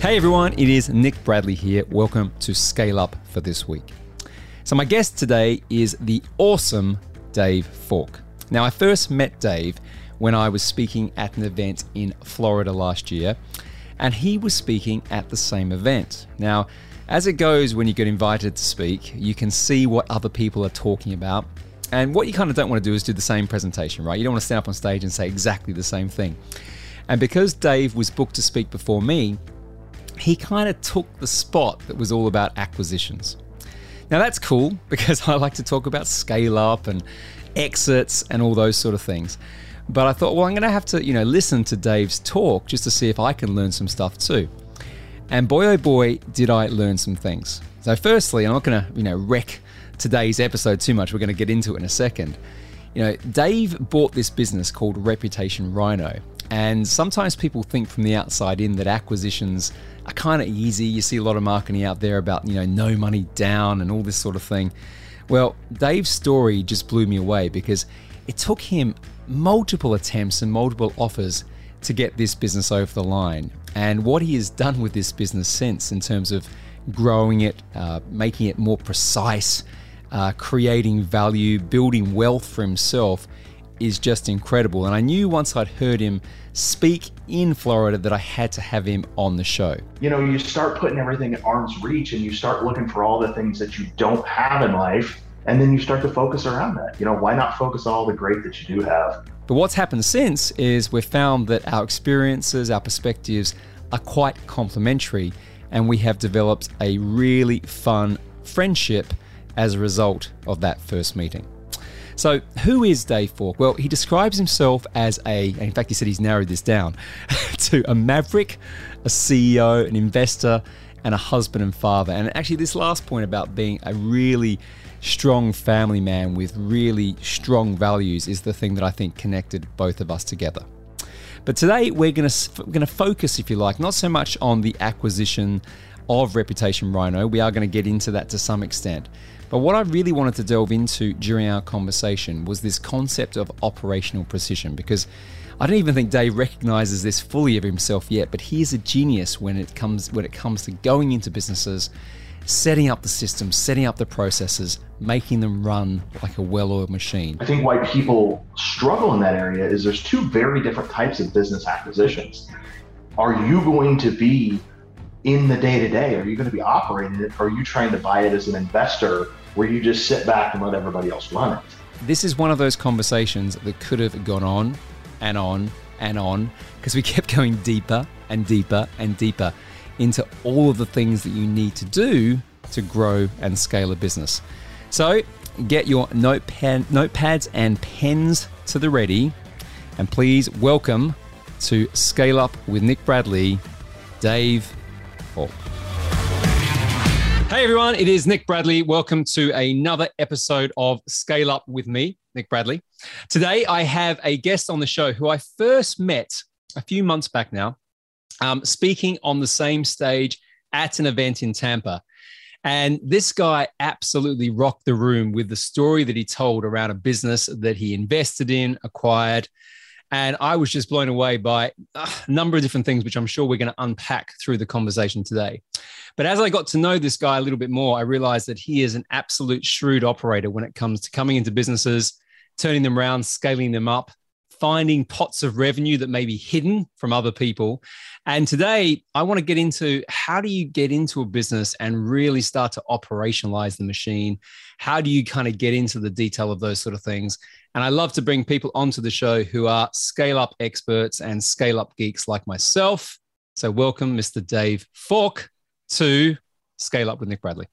Hey everyone, it is Nick Bradley here. Welcome to Scale Up for this week. So, my guest today is the awesome Dave Fulk. Now, I first met Dave when I was speaking at an event in Florida last year, and he was speaking at the same event. Now, as it goes when you get invited to speak, you can see what other people are talking about. And what you kind of don't want to do is do the same presentation, right? You don't want to stand up on stage and say exactly the same thing. And because Dave was booked to speak before me, he kind of took the spot that was all about acquisitions. Now that's cool because I like to talk about scale up and exits and all those sort of things. But I thought, well, I'm going to have to, you know, listen to Dave's talk just to see if I can learn some stuff too. And boy, oh boy, did I learn some things. So, firstly, I'm not going to, you know, wreck today's episode too much. We're going to get into it in a second. You know, Dave bought this business called Reputation Rhino. And sometimes people think from the outside in that acquisitions are kind of easy. You see a lot of marketing out there about, you know, no money down and all this sort of thing. Well, Dave's story just blew me away because it took him multiple attempts and multiple offers to get this business over the line. And what he has done with this business since, in terms of growing it, uh, making it more precise, uh, creating value, building wealth for himself, is just incredible. And I knew once I'd heard him speak in Florida that I had to have him on the show. You know, you start putting everything at arm's reach and you start looking for all the things that you don't have in life. And then you start to focus around that. You know, why not focus on all the great that you do have? But what's happened since is we've found that our experiences, our perspectives are quite complementary, and we have developed a really fun friendship as a result of that first meeting. So, who is Dave Fulk? Well, he describes himself as a, in fact, he said he's narrowed this down to a maverick, a CEO, an investor, and a husband and father. And actually, this last point about being a really strong family man with really strong values is the thing that I think connected both of us together. But today we're going to we're going to focus, if you like, not so much on the acquisition of Reputation Rhino. We are going to get into that to some extent. But what I really wanted to delve into during our conversation was this concept of operational precision because I don't even think Dave recognizes this fully of himself yet, but he is a genius when it comes when it comes to going into businesses, setting up the systems, setting up the processes, making them run like a well-oiled machine. I think why people struggle in that area is there's two very different types of business acquisitions. Are you going to be in the day to day? Are you going to be operating it? Are you trying to buy it as an investor where you just sit back and let everybody else run it. This is one of those conversations that could have gone on and on and on because we kept going deeper and deeper and deeper into all of the things that you need to do to grow and scale a business. So get your notepad, notepads and pens to the ready, and please welcome to Scale Up with Nick Bradley, Dave Fulk. Hey everyone, it is Nick Bradley. Welcome to another episode of Scale Up with me, Nick Bradley. Today I have a guest on the show who I first met a few months back now, um, speaking on the same stage at an event in Tampa. And this guy absolutely rocked the room with the story that he told around a business that he invested in, acquired, and I was just blown away by uh, a number of different things, which I'm sure we're going to unpack through the conversation today. But as I got to know this guy a little bit more, I realized that he is an absolute shrewd operator when it comes to coming into businesses, turning them around, scaling them up, finding pots of revenue that may be hidden from other people. And today, I want to get into how do you get into a business and really start to operationalize the machine? How do you kind of get into the detail of those sort of things? And I love to bring people onto the show who are scale up experts and scale up geeks like myself. So, welcome, Mr. Dave Fulk, to Scale Up with Nick Bradley.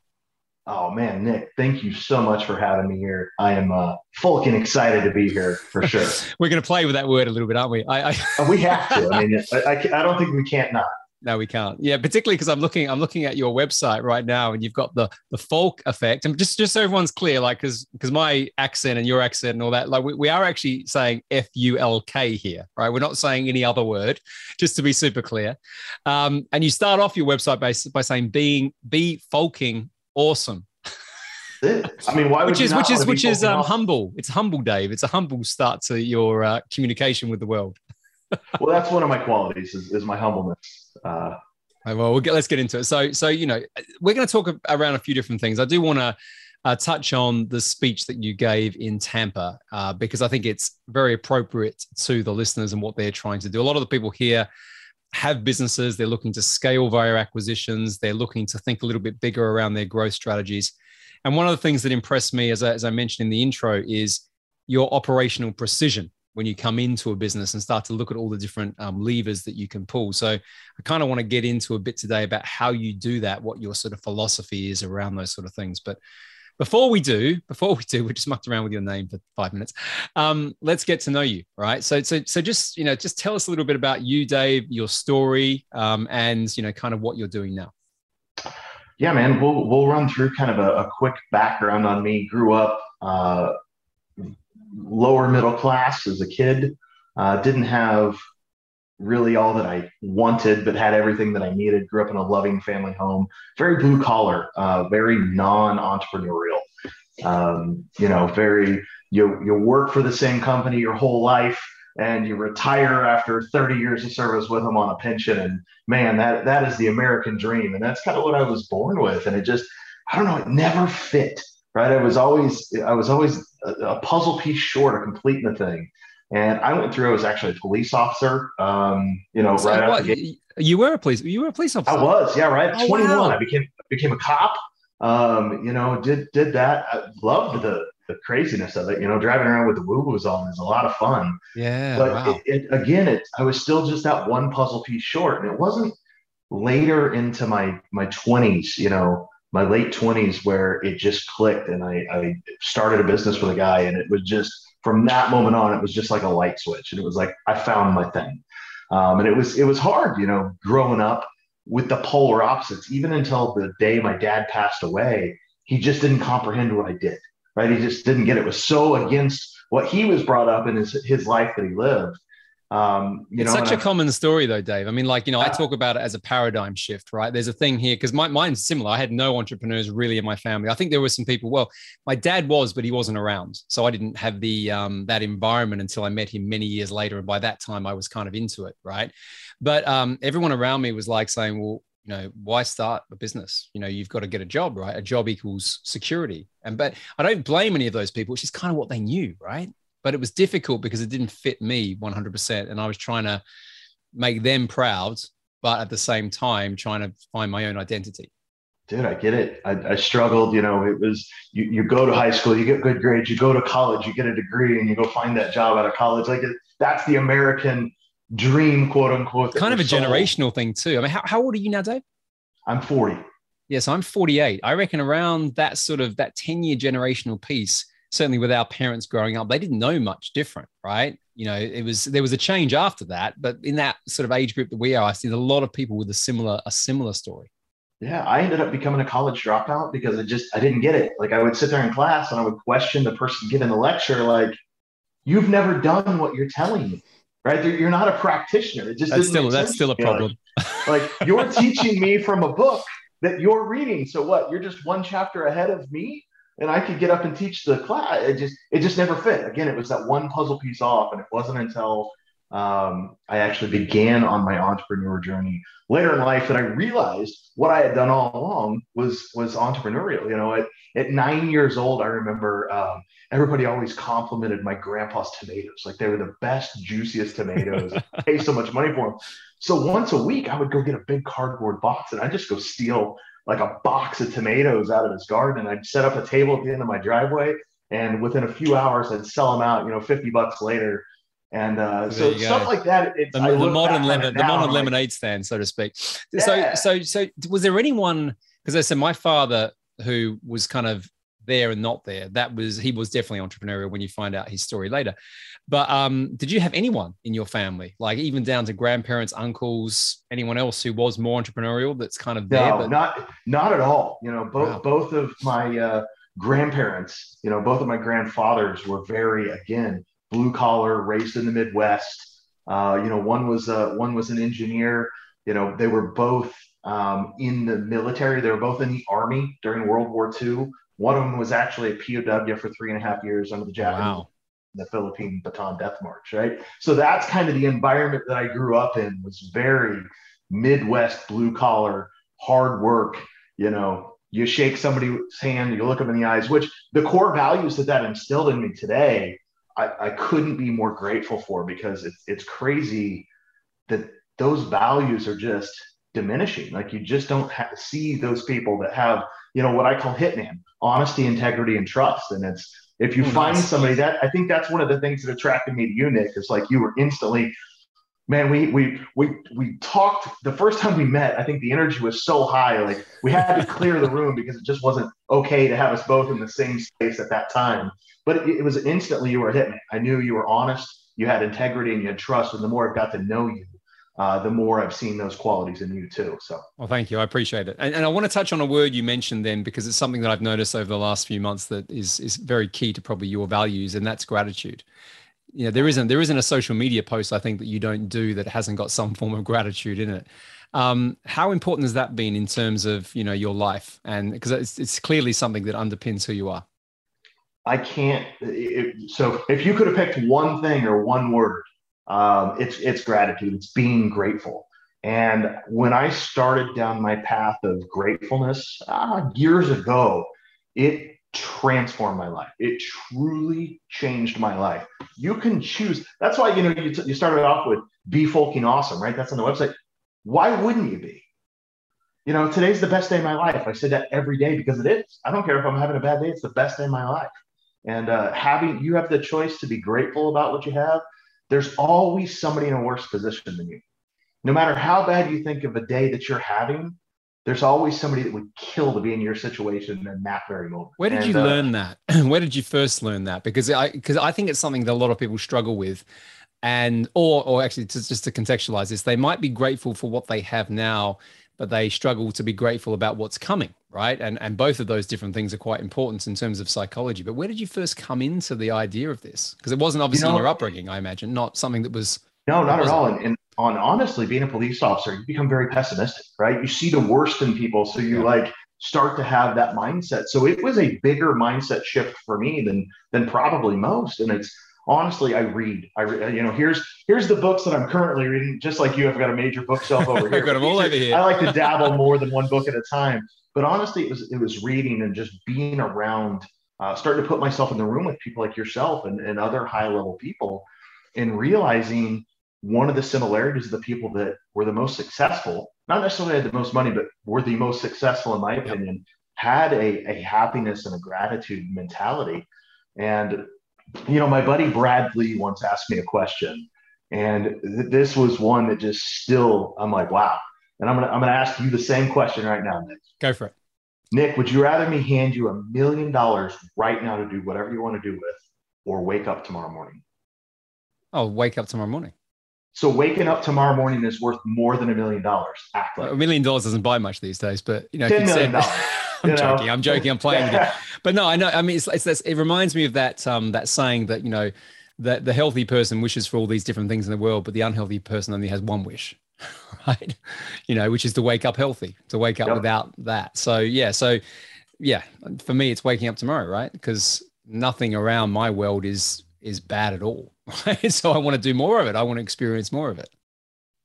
Oh man, Nick, thank you so much for having me here. I am uh, fucking excited to be here for sure. We're going to play with that word a little bit, aren't we? I, I... Uh, we have to. I mean, I, I, I don't think we can't not. No, we can't. Yeah, particularly because I'm looking, I'm looking at your website right now, and you've got the the Fulk effect. And just just so everyone's clear, like because because my accent and your accent and all that, like we, we are actually saying F U L K here, right? We're not saying any other word, just to be super clear. Um, and you start off your website by by saying being be folking awesome. I mean, why which is which is which is um, humble. It's humble, Dave. It's a humble start to your uh, communication with the world. Well, that's one of my qualities is, is my humbleness. Uh, Well, we'll get, let's get into it. So, so you know, we're going to talk around a few different things. I do want to uh, touch on the speech that you gave in Tampa uh, because I think it's very appropriate to the listeners and what they're trying to do. A lot of the people here have businesses, they're looking to scale via acquisitions, they're looking to think a little bit bigger around their growth strategies. And one of the things that impressed me, as I, as I mentioned in the intro, is your operational precision when you come into a business and start to look at all the different um, levers that you can pull. So I kind of want to get into a bit today about how you do that, what your sort of philosophy is around those sort of things. But before we do, before we do, we just mucked around with your name for five minutes. Um, let's get to know you, right? So, so, so just you know, just tell us a little bit about you, Dave, your story, um, and you know, kind of what you're doing now. Yeah, man, we'll we'll run through kind of a, a quick background on me. Grew up uh, lower middle class as a kid. Uh, didn't have really all that I wanted, but had everything that I needed. Grew up in a loving family home, very blue collar, uh, very non entrepreneurial. Um, you know, very you you work for the same company your whole life, and you retire after 30 years of service with them on a pension. And man, that that is the American dream, and that's kind of what I was born with. And it just I don't know, it never fit. Right, I was always I was always a, a puzzle piece short of completing the thing. And I went through. I was actually a police officer. Um, you know, so right what, You were a police. You were a police officer. I was. Yeah, right. oh, 21. Wow. I became became a cop. Um, you know, did did that. I loved the the craziness of it. You know, driving around with the woo woos on is a lot of fun. Yeah. But wow. it, it, again, it I was still just that one puzzle piece short, and it wasn't later into my my twenties. You know, my late twenties where it just clicked, and I I started a business with a guy, and it was just from that moment on, it was just like a light switch, and it was like I found my thing. Um, and it was it was hard, you know, growing up with the polar opposites. Even until the day my dad passed away, he just didn't comprehend what I did. Right? He just didn't get it. it was so against what he was brought up in his his life that he lived um, you it's know, such a I, common story, though, Dave. I mean, like you know, I talk about it as a paradigm shift, right? There's a thing here because my mine's similar. I had no entrepreneurs really in my family. I think there were some people. Well, my dad was, but he wasn't around, so I didn't have the um, that environment until I met him many years later. And by that time, I was kind of into it, right? But um, everyone around me was like saying, "Well, you know, why start a business? You know, you've got to get a job, right? A job equals security." And but I don't blame any of those people. It's just kind of what they knew, right? But it was difficult because it didn't fit me 100% and i was trying to make them proud but at the same time trying to find my own identity. Dude i get it. I, I struggled you know it was you, you go to high school you get good grades you go to college you get a degree and you go find that job out of college. Like it, that's the american dream quote unquote kind of a sold. generational thing too. I mean how, how old are you now dave? I'm 40 yes i'm 48 i reckon around that sort of that 10 year generational piece certainly with our parents growing up, they didn't know much different, right? You know, it was there was a change after that, but in that sort of age group that we are, I see a lot of people with a similar a similar story. Yeah, I ended up becoming a college dropout because I just I didn't get it. Like I would sit there in class and I would question the person giving the lecture, like, "You've never done what you're telling me." Right? You're not a practitioner. It just that's still that's still a problem. Like, like you're teaching me from a book that you're reading. So what? You're just one chapter ahead of me and I could get up and teach the class. It just it just never fit. Again, it was that one puzzle piece off, and it wasn't until um, I actually began on my entrepreneur journey later in life that I realized what I had done all along was was entrepreneurial. You know, at at nine years old, I remember um, everybody always complimented my grandpa's tomatoes, like they were the best, juiciest tomatoes. pay so much money for them. So once a week, I would go get a big cardboard box and I just go steal like a box of tomatoes out of his garden. I'd set up a table at the end of my driveway, and within a few hours, I'd sell them out. You know, fifty bucks later. And uh, so stuff like that. the, the modern lemon, the modern like, lemonade stand, so to speak. Yeah. So, so, so was there anyone? Because I said my father, who was kind of there and not there. That was he was definitely entrepreneurial when you find out his story later. But um, did you have anyone in your family, like even down to grandparents, uncles, anyone else who was more entrepreneurial? That's kind of there. No, but... not not at all. You know, both wow. both of my uh, grandparents, you know, both of my grandfathers were very again blue collar, raised in the Midwest. Uh, you know, one was uh, one was an engineer. You know, they were both um, in the military. They were both in the army during World War II. One of them was actually a POW for three and a half years under the Japanese wow the Philippine Bataan Death March, right? So that's kind of the environment that I grew up in was very, Midwest blue collar, hard work, you know, you shake somebody's hand, you look them in the eyes, which the core values that that instilled in me today, I, I couldn't be more grateful for because it's, it's crazy that those values are just diminishing. Like you just don't see those people that have, you know, what I call hitman, honesty, integrity, and trust. And it's, if you oh, find nice. somebody that I think that's one of the things that attracted me to you, Nick, is like you were instantly man, we we we we talked the first time we met. I think the energy was so high, like we had to clear the room because it just wasn't okay to have us both in the same space at that time. But it, it was instantly you were hitting me. I knew you were honest, you had integrity, and you had trust. And the more I've got to know you, uh, the more I've seen those qualities in you too. So, well, thank you. I appreciate it. And, and I want to touch on a word you mentioned then because it's something that I've noticed over the last few months that is is very key to probably your values, and that's gratitude you know there isn't there isn't a social media post i think that you don't do that hasn't got some form of gratitude in it um, how important has that been in terms of you know your life and because it's, it's clearly something that underpins who you are i can't it, so if you could have picked one thing or one word um, it's it's gratitude it's being grateful and when i started down my path of gratefulness uh, years ago it transformed my life. It truly changed my life. You can choose. That's why, you know, you, t- you started off with be fucking awesome, right? That's on the website. Why wouldn't you be? You know, today's the best day of my life. I say that every day because it is. I don't care if I'm having a bad day, it's the best day of my life. And uh, having, you have the choice to be grateful about what you have. There's always somebody in a worse position than you. No matter how bad you think of a day that you're having, there's always somebody that would kill to be in your situation in that very moment. Where did and, you uh, learn that? Where did you first learn that? Because I because I think it's something that a lot of people struggle with, and or or actually to, just to contextualize this, they might be grateful for what they have now, but they struggle to be grateful about what's coming, right? And and both of those different things are quite important in terms of psychology. But where did you first come into the idea of this? Because it wasn't obviously you know, in your upbringing, I imagine, not something that was. No, not at all. And, and on honestly being a police officer, you become very pessimistic, right? You see the worst in people. So you yeah. like start to have that mindset. So it was a bigger mindset shift for me than than probably most. And it's honestly, I read. I you know here's here's the books that I'm currently reading. Just like you, I've got a major bookshelf over here. got them all over here. I like to dabble more than one book at a time. But honestly, it was it was reading and just being around, uh, starting to put myself in the room with people like yourself and, and other high level people, and realizing one of the similarities of the people that were the most successful, not necessarily had the most money, but were the most successful, in my opinion, had a, a happiness and a gratitude mentality. And, you know, my buddy Bradley once asked me a question, and th- this was one that just still, I'm like, wow. And I'm gonna I'm gonna ask you the same question right now, Nick. Go for it. Nick, would you rather me hand you a million dollars right now to do whatever you want to do with, or wake up tomorrow morning? Oh, wake up tomorrow morning. So waking up tomorrow morning is worth more than a million dollars. Act like a million dollars doesn't buy much these days, but you know, ten million dollars. I'm know? joking. I'm joking. I'm playing with you. But no, I know. I mean, it's, it's, it reminds me of that um, that saying that you know that the healthy person wishes for all these different things in the world, but the unhealthy person only has one wish, right? You know, which is to wake up healthy, to wake up yep. without that. So yeah, so yeah, for me, it's waking up tomorrow, right? Because nothing around my world is is bad at all. so I want to do more of it. I want to experience more of it.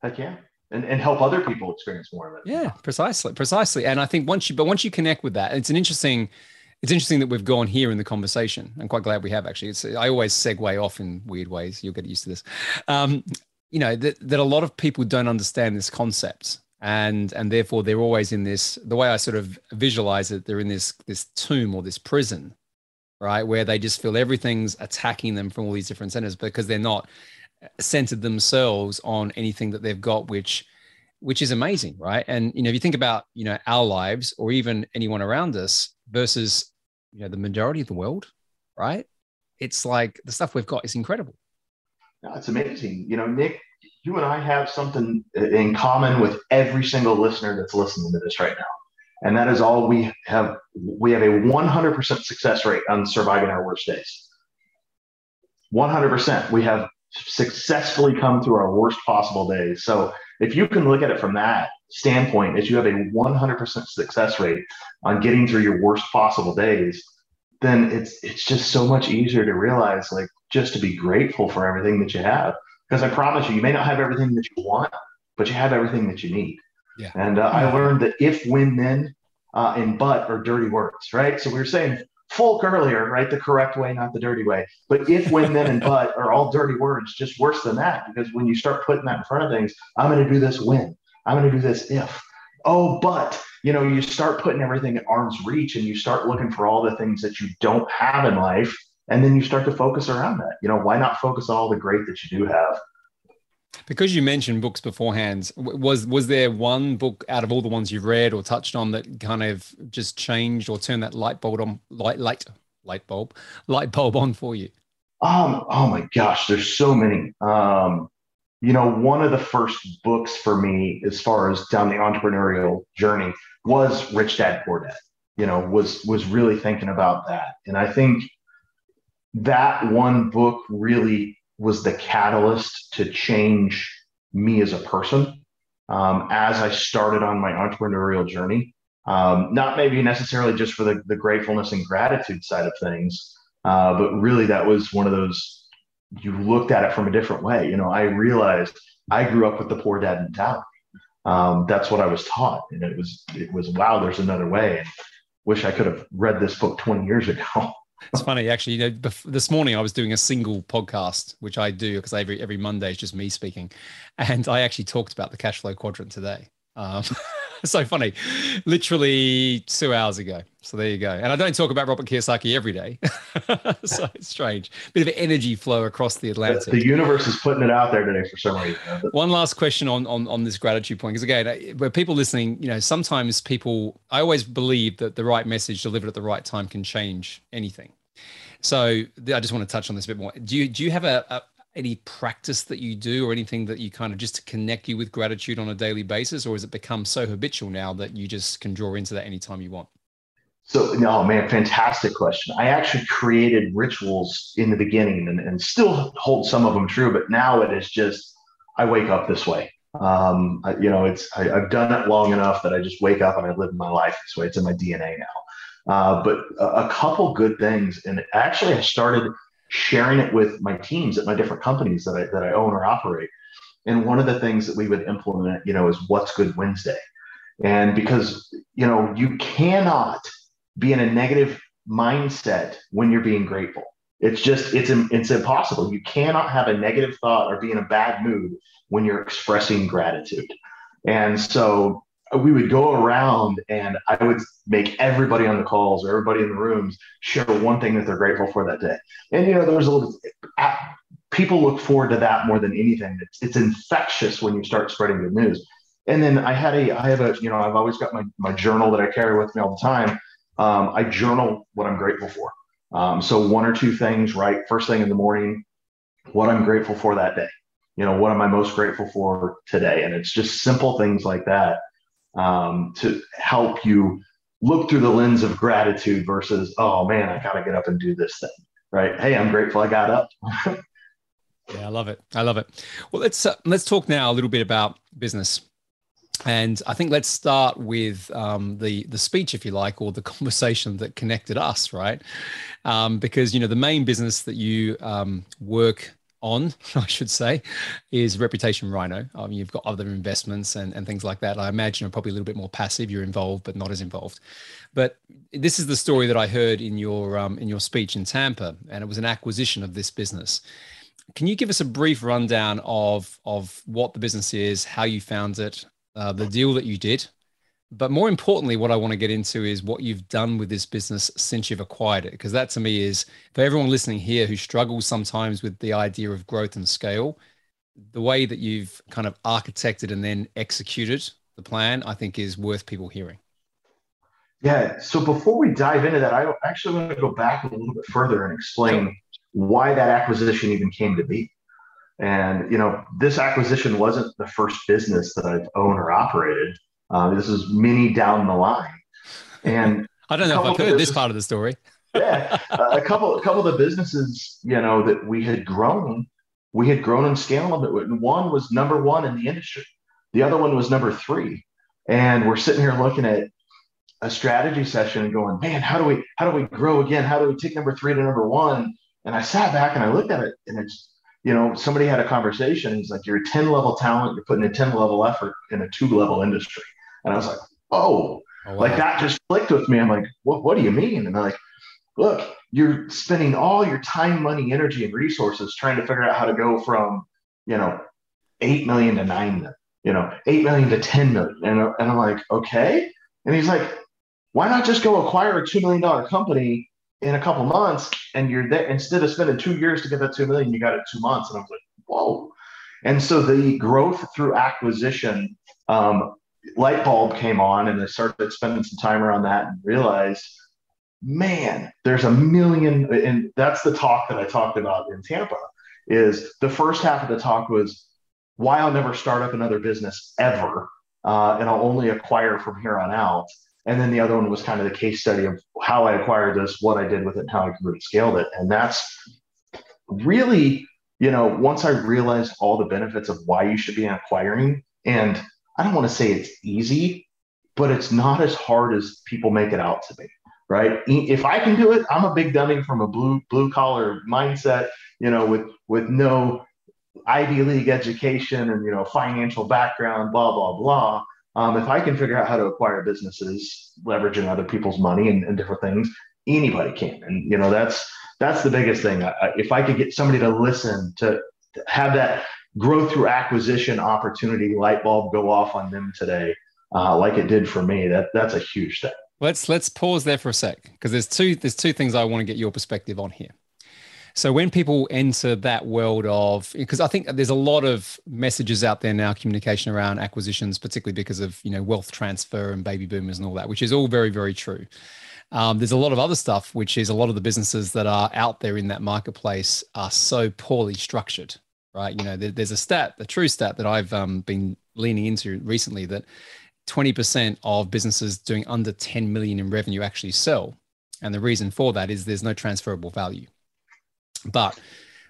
Heck yeah. And, and help other people experience more of it. Yeah, precisely. Precisely. And I think once you, but once you connect with that, it's an interesting, it's interesting that we've gone here in the conversation. I'm quite glad we have actually. It's, I always segue off in weird ways. You'll get used to this. Um, you know, that, that a lot of people don't understand this concept and and therefore they're always in this the way i sort of visualize it they're in this this tomb or this prison right? Where they just feel everything's attacking them from all these different centers because they're not centered themselves on anything that they've got, which which is amazing, right? And you know, if you think about you know our lives or even anyone around us versus you know the majority of the world, right? It's like the stuff we've got is incredible. No, it's amazing. You know, Nick, you and I have something in common with every single listener that's listening to this right now and that is all we have. We have a 100% success rate on surviving our worst days. 100%. We have successfully come through our worst possible days. So if you can look at it from that standpoint, is you have a 100% success rate on getting through your worst possible days, then it's it's just so much easier to realize like just to be grateful for everything that you have. Because I promise you, you may not have everything that you want, but you have everything that you need. Yeah. And uh, I learned that if, when, then, uh, and but are dirty words, right? So we were saying Fulk earlier, right? The correct way, not the dirty way. But if, when, then, and but are all dirty words, just worse than that. Because when you start putting that in front of things, I'm going to do this when, I'm going to do this if. Oh, but you know, you start putting everything at arm's reach and you start looking for all the things that you don't have in life. And then you start to focus around that. You know, why not focus on all the great that you do have? Because you mentioned books beforehand, was was there one book out of all the ones you've read or touched on that kind of just changed or turned that light bulb on light light light bulb light bulb on for you? Um, oh my gosh, there's so many. Um, you know, one of the first books for me, as far as down the entrepreneurial journey, was Rich Dad Poor Dad. You know, was was really thinking about that, and I think that one book really was the catalyst to change me as a person um, as I started on my entrepreneurial journey. Um, not maybe necessarily just for the, the gratefulness and gratitude side of things, uh, but really that was one of those you looked at it from a different way. You know, I realized I grew up with the poor dad mentality. Um, that's what I was taught, and it was it was wow. There's another way. Wish I could have read this book 20 years ago. It's funny, actually. You know, this morning I was doing a single podcast, which I do because every every Monday is just me speaking, and I actually talked about the cash flow quadrant today. Um, so funny, literally two hours ago. So there you go. And I don't talk about Robert Kiyosaki every day, so it's strange. Bit of energy flow across the Atlantic. The universe is putting it out there today for some reason. One last question on on on this gratitude point, because again, where people listening, you know, sometimes people. I always believe that the right message delivered at the right time can change anything. So I just want to touch on this a bit more. Do you do you have a, a any practice that you do or anything that you kind of just to connect you with gratitude on a daily basis or has it become so habitual now that you just can draw into that anytime you want? So no man fantastic question. I actually created rituals in the beginning and, and still hold some of them true but now it is just i wake up this way. Um, I, you know it's I, have done it long enough that i just wake up and i live my life this way. It's in my dna now. Uh, but a, a couple good things and actually i started sharing it with my teams at my different companies that I, that I own or operate. And one of the things that we would implement, you know, is what's good Wednesday. And because, you know, you cannot be in a negative mindset when you're being grateful. It's just, it's, it's impossible. You cannot have a negative thought or be in a bad mood when you're expressing gratitude. And so we would go around and I would make everybody on the calls or everybody in the rooms share one thing that they're grateful for that day. And you know, there's a little people look forward to that more than anything. It's, it's infectious when you start spreading good news. And then I had a, I have a, you know, I've always got my, my journal that I carry with me all the time. Um, I journal what I'm grateful for. Um, so one or two things, right? First thing in the morning, what I'm grateful for that day. You know, what am I most grateful for today? And it's just simple things like that um, to help you look through the lens of gratitude versus, oh man, I got to get up and do this thing, right? Hey, I'm grateful I got up. yeah, I love it. I love it. Well, let's uh, let's talk now a little bit about business. And I think let's start with um, the the speech, if you like, or the conversation that connected us, right? Um, because you know the main business that you um, work on, I should say, is Reputation Rhino. You've got other investments and, and things like that. I imagine you're probably a little bit more passive. You're involved, but not as involved. But this is the story that I heard in your um, in your speech in Tampa, and it was an acquisition of this business. Can you give us a brief rundown of of what the business is, how you found it, uh, the deal that you did, but more importantly, what I want to get into is what you've done with this business since you've acquired it. Because that to me is for everyone listening here who struggles sometimes with the idea of growth and scale, the way that you've kind of architected and then executed the plan, I think is worth people hearing. Yeah. So before we dive into that, I actually want to go back a little bit further and explain why that acquisition even came to be. And, you know, this acquisition wasn't the first business that I've owned or operated. Uh, this is many down the line. And I don't know if I've heard this part of the story. yeah, a couple, a couple of the businesses, you know, that we had grown, we had grown and scaled a bit. One was number one in the industry. The other one was number three. And we're sitting here looking at a strategy session and going, man, how do we, how do we grow again? How do we take number three to number one? And I sat back and I looked at it and it's, you know, somebody had a conversation. He's like, you're a 10 level talent, you're putting a 10 level effort in a two level industry. And I was like, oh, oh wow. like that just clicked with me. I'm like, what, what do you mean? And they're like, look, you're spending all your time, money, energy, and resources trying to figure out how to go from, you know, 8 million to 9 million, you know, 8 million to 10 million. And, and I'm like, okay. And he's like, why not just go acquire a $2 million company in a couple months and you're there instead of spending two years to get that 2 million, you got it two months. And I was like, whoa. And so the growth through acquisition, um, light bulb came on and I started spending some time around that and realized, man, there's a million. And that's the talk that I talked about in Tampa is the first half of the talk was why I'll never start up another business ever. Uh, and I'll only acquire from here on out. And then the other one was kind of the case study of how I acquired this, what I did with it, and how I grew really scaled it. And that's really, you know, once I realized all the benefits of why you should be acquiring, and I don't want to say it's easy, but it's not as hard as people make it out to be. Right. If I can do it, I'm a big dummy from a blue blue collar mindset, you know, with with no Ivy League education and you know financial background, blah blah blah. Um, if I can figure out how to acquire businesses, leveraging other people's money and, and different things, anybody can. And you know that's that's the biggest thing. I, if I could get somebody to listen to have that growth through acquisition opportunity light bulb go off on them today, uh, like it did for me, that that's a huge thing. Let's let's pause there for a sec because there's two there's two things I want to get your perspective on here. So when people enter that world of, because I think there's a lot of messages out there now, communication around acquisitions, particularly because of you know wealth transfer and baby boomers and all that, which is all very very true. Um, there's a lot of other stuff, which is a lot of the businesses that are out there in that marketplace are so poorly structured, right? You know, there, there's a stat, a true stat that I've um, been leaning into recently that 20% of businesses doing under 10 million in revenue actually sell. And the reason for that is there's no transferable value. But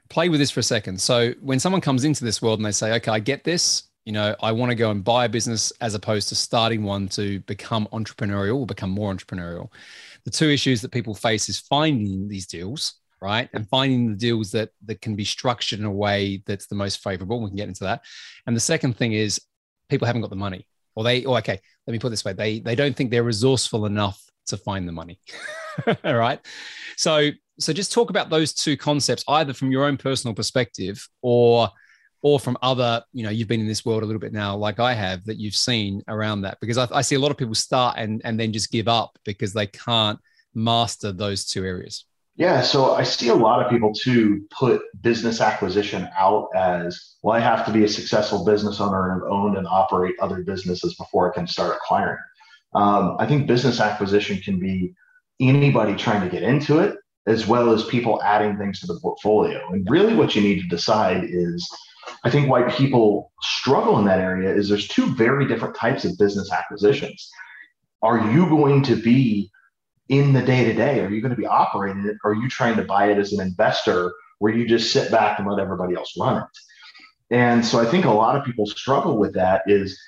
play with this for a second. So when someone comes into this world and they say, okay, I get this, you know, I want to go and buy a business as opposed to starting one to become entrepreneurial or become more entrepreneurial. The two issues that people face is finding these deals, right? And finding the deals that that can be structured in a way that's the most favorable. We can get into that. And the second thing is people haven't got the money. Or they, or okay, let me put this way. They they don't think they're resourceful enough to find the money. All right. So so just talk about those two concepts, either from your own personal perspective or or from other, you know, you've been in this world a little bit now, like I have, that you've seen around that. Because I, I see a lot of people start and and then just give up because they can't master those two areas. Yeah, so I see a lot of people too put business acquisition out as well. I have to be a successful business owner and own and operate other businesses before I can start acquiring. Um, I think business acquisition can be anybody trying to get into it as well as people adding things to the portfolio. And really, what you need to decide is I think why people struggle in that area is there's two very different types of business acquisitions. Are you going to be in the day to day? Are you going to be operating it? Or are you trying to buy it as an investor where you just sit back and let everybody else run it? And so I think a lot of people struggle with that is,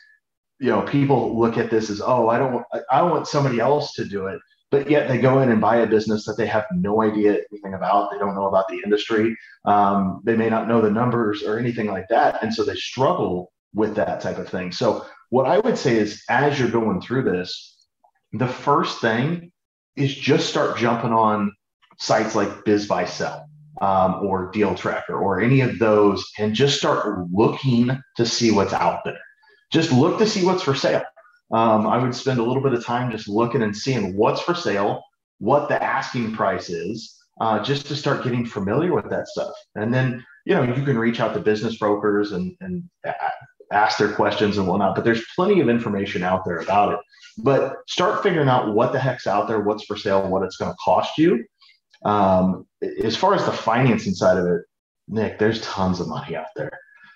you know, people look at this as, oh, I don't, I want somebody else to do it but yet they go in and buy a business that they have no idea anything about. They don't know about the industry. Um, they may not know the numbers or anything like that. And so they struggle with that type of thing. So, what I would say is, as you're going through this, the first thing is just start jumping on sites like biz BizBuySell um, or Deal Tracker or any of those and just start looking to see what's out there. Just look to see what's for sale um, I would spend a little bit of time just looking and seeing what's for sale, what the asking price is, uh, just to start getting familiar with that stuff. And then, you know, you can reach out to business brokers and, and ask their questions and whatnot, but there's plenty of information out there about it. But start figuring out what the heck's out there, what's for sale, what it's going to cost you. Um, as far as the financing side of it, Nick, there's tons of money out there.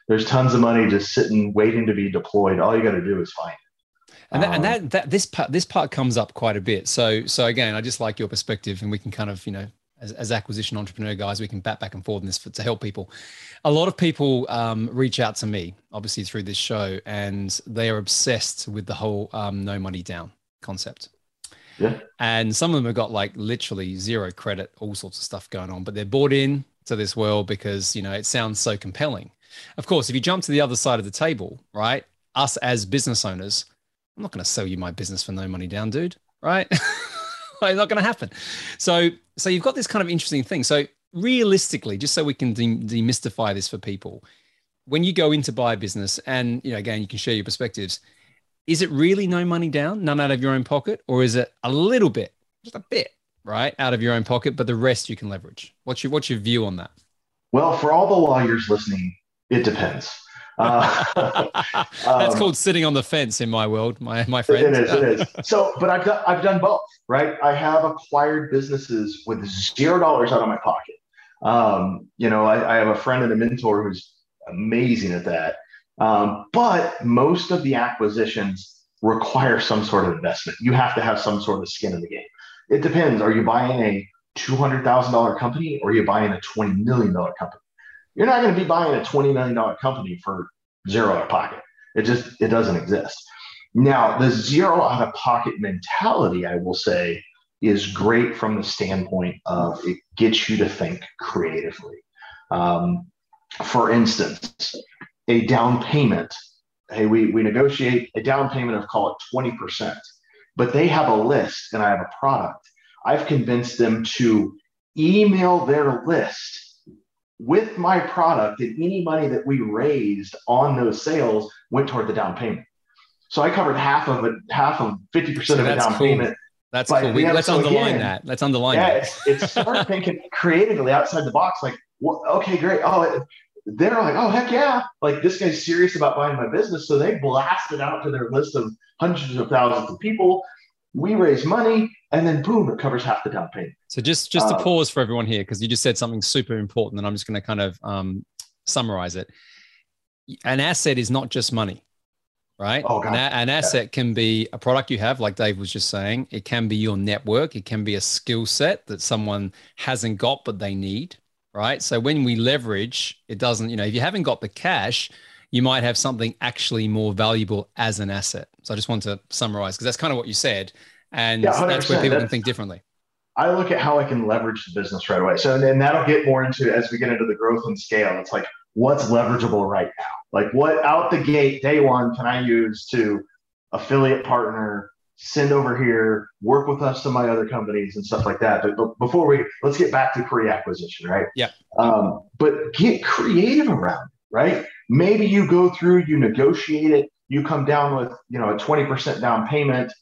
There's tons of money just sitting, waiting to be deployed. All you got to do is find it. And that, um, and that, that this part this part comes up quite a bit. So so again, I just like your perspective, and we can kind of you know as, as acquisition entrepreneur guys, we can bat back and forth in this for, to help people. A lot of people um, reach out to me, obviously through this show, and they are obsessed with the whole um, no money down concept. Yeah. And some of them have got like literally zero credit, all sorts of stuff going on, but they're bought in, to this world because you know it sounds so compelling. Of course, if you jump to the other side of the table, right? Us as business owners, I'm not going to sell you my business for no money down, dude. Right? it's not going to happen. So, so you've got this kind of interesting thing. So, realistically, just so we can de- demystify this for people, when you go in to buy a business, and you know, again, you can share your perspectives. Is it really no money down, none out of your own pocket, or is it a little bit, just a bit, right, out of your own pocket, but the rest you can leverage? What's your what's your view on that? Well, for all the lawyers listening, it depends. Uh, That's um, called sitting on the fence in my world, my my friend. It is. It is. So, but I've done I've done both. Right. I have acquired businesses with zero dollars out of my pocket. Um, you know, I, I, have a friend and a mentor who's amazing at that. Um, but most of the acquisitions require some sort of investment. You have to have some sort of skin in the game. It depends. Are you buying a two hundred thousand dollar company or are you buying a twenty million dollar company? You're not going to be buying a $20 million company for zero out of pocket. It just, it doesn't exist. Now, the zero out of pocket mentality, I will say, is great from the standpoint of it gets you to think creatively. Um, for instance, a down payment. Hey, we, we negotiate a down payment of call it 20%, but they have a list and I have a product. I've convinced them to email their list with my product and any money that we raised on those sales went toward the down payment. So I covered half of it, half of 50% so of the down cool. payment. That's but cool. We, let's so underline again, that. Let's underline yeah, that. it's, it's start thinking creatively outside the box. Like, well, okay, great. Oh, they're like, oh, heck yeah. Like this guy's serious about buying my business. So they blasted out to their list of hundreds of thousands of people. We raise money and then boom, it covers half the down payment. So just just to uh, pause for everyone here, because you just said something super important, and I'm just going to kind of um, summarize it. An asset is not just money, right? Oh, An, an asset can be a product you have, like Dave was just saying. It can be your network. It can be a skill set that someone hasn't got but they need, right? So when we leverage, it doesn't. You know, if you haven't got the cash, you might have something actually more valuable as an asset. So I just want to summarize because that's kind of what you said and yeah, that's where people that's, can think differently. I look at how I can leverage the business right away. So, and that'll get more into as we get into the growth and scale. It's like, what's leverageable right now? Like, what out the gate, day one, can I use to affiliate partner, send over here, work with us to my other companies and stuff like that. But, but before we, let's get back to pre acquisition, right? Yeah. Um, but get creative around it, right? Maybe you go through, you negotiate it, you come down with, you know, a 20% down payment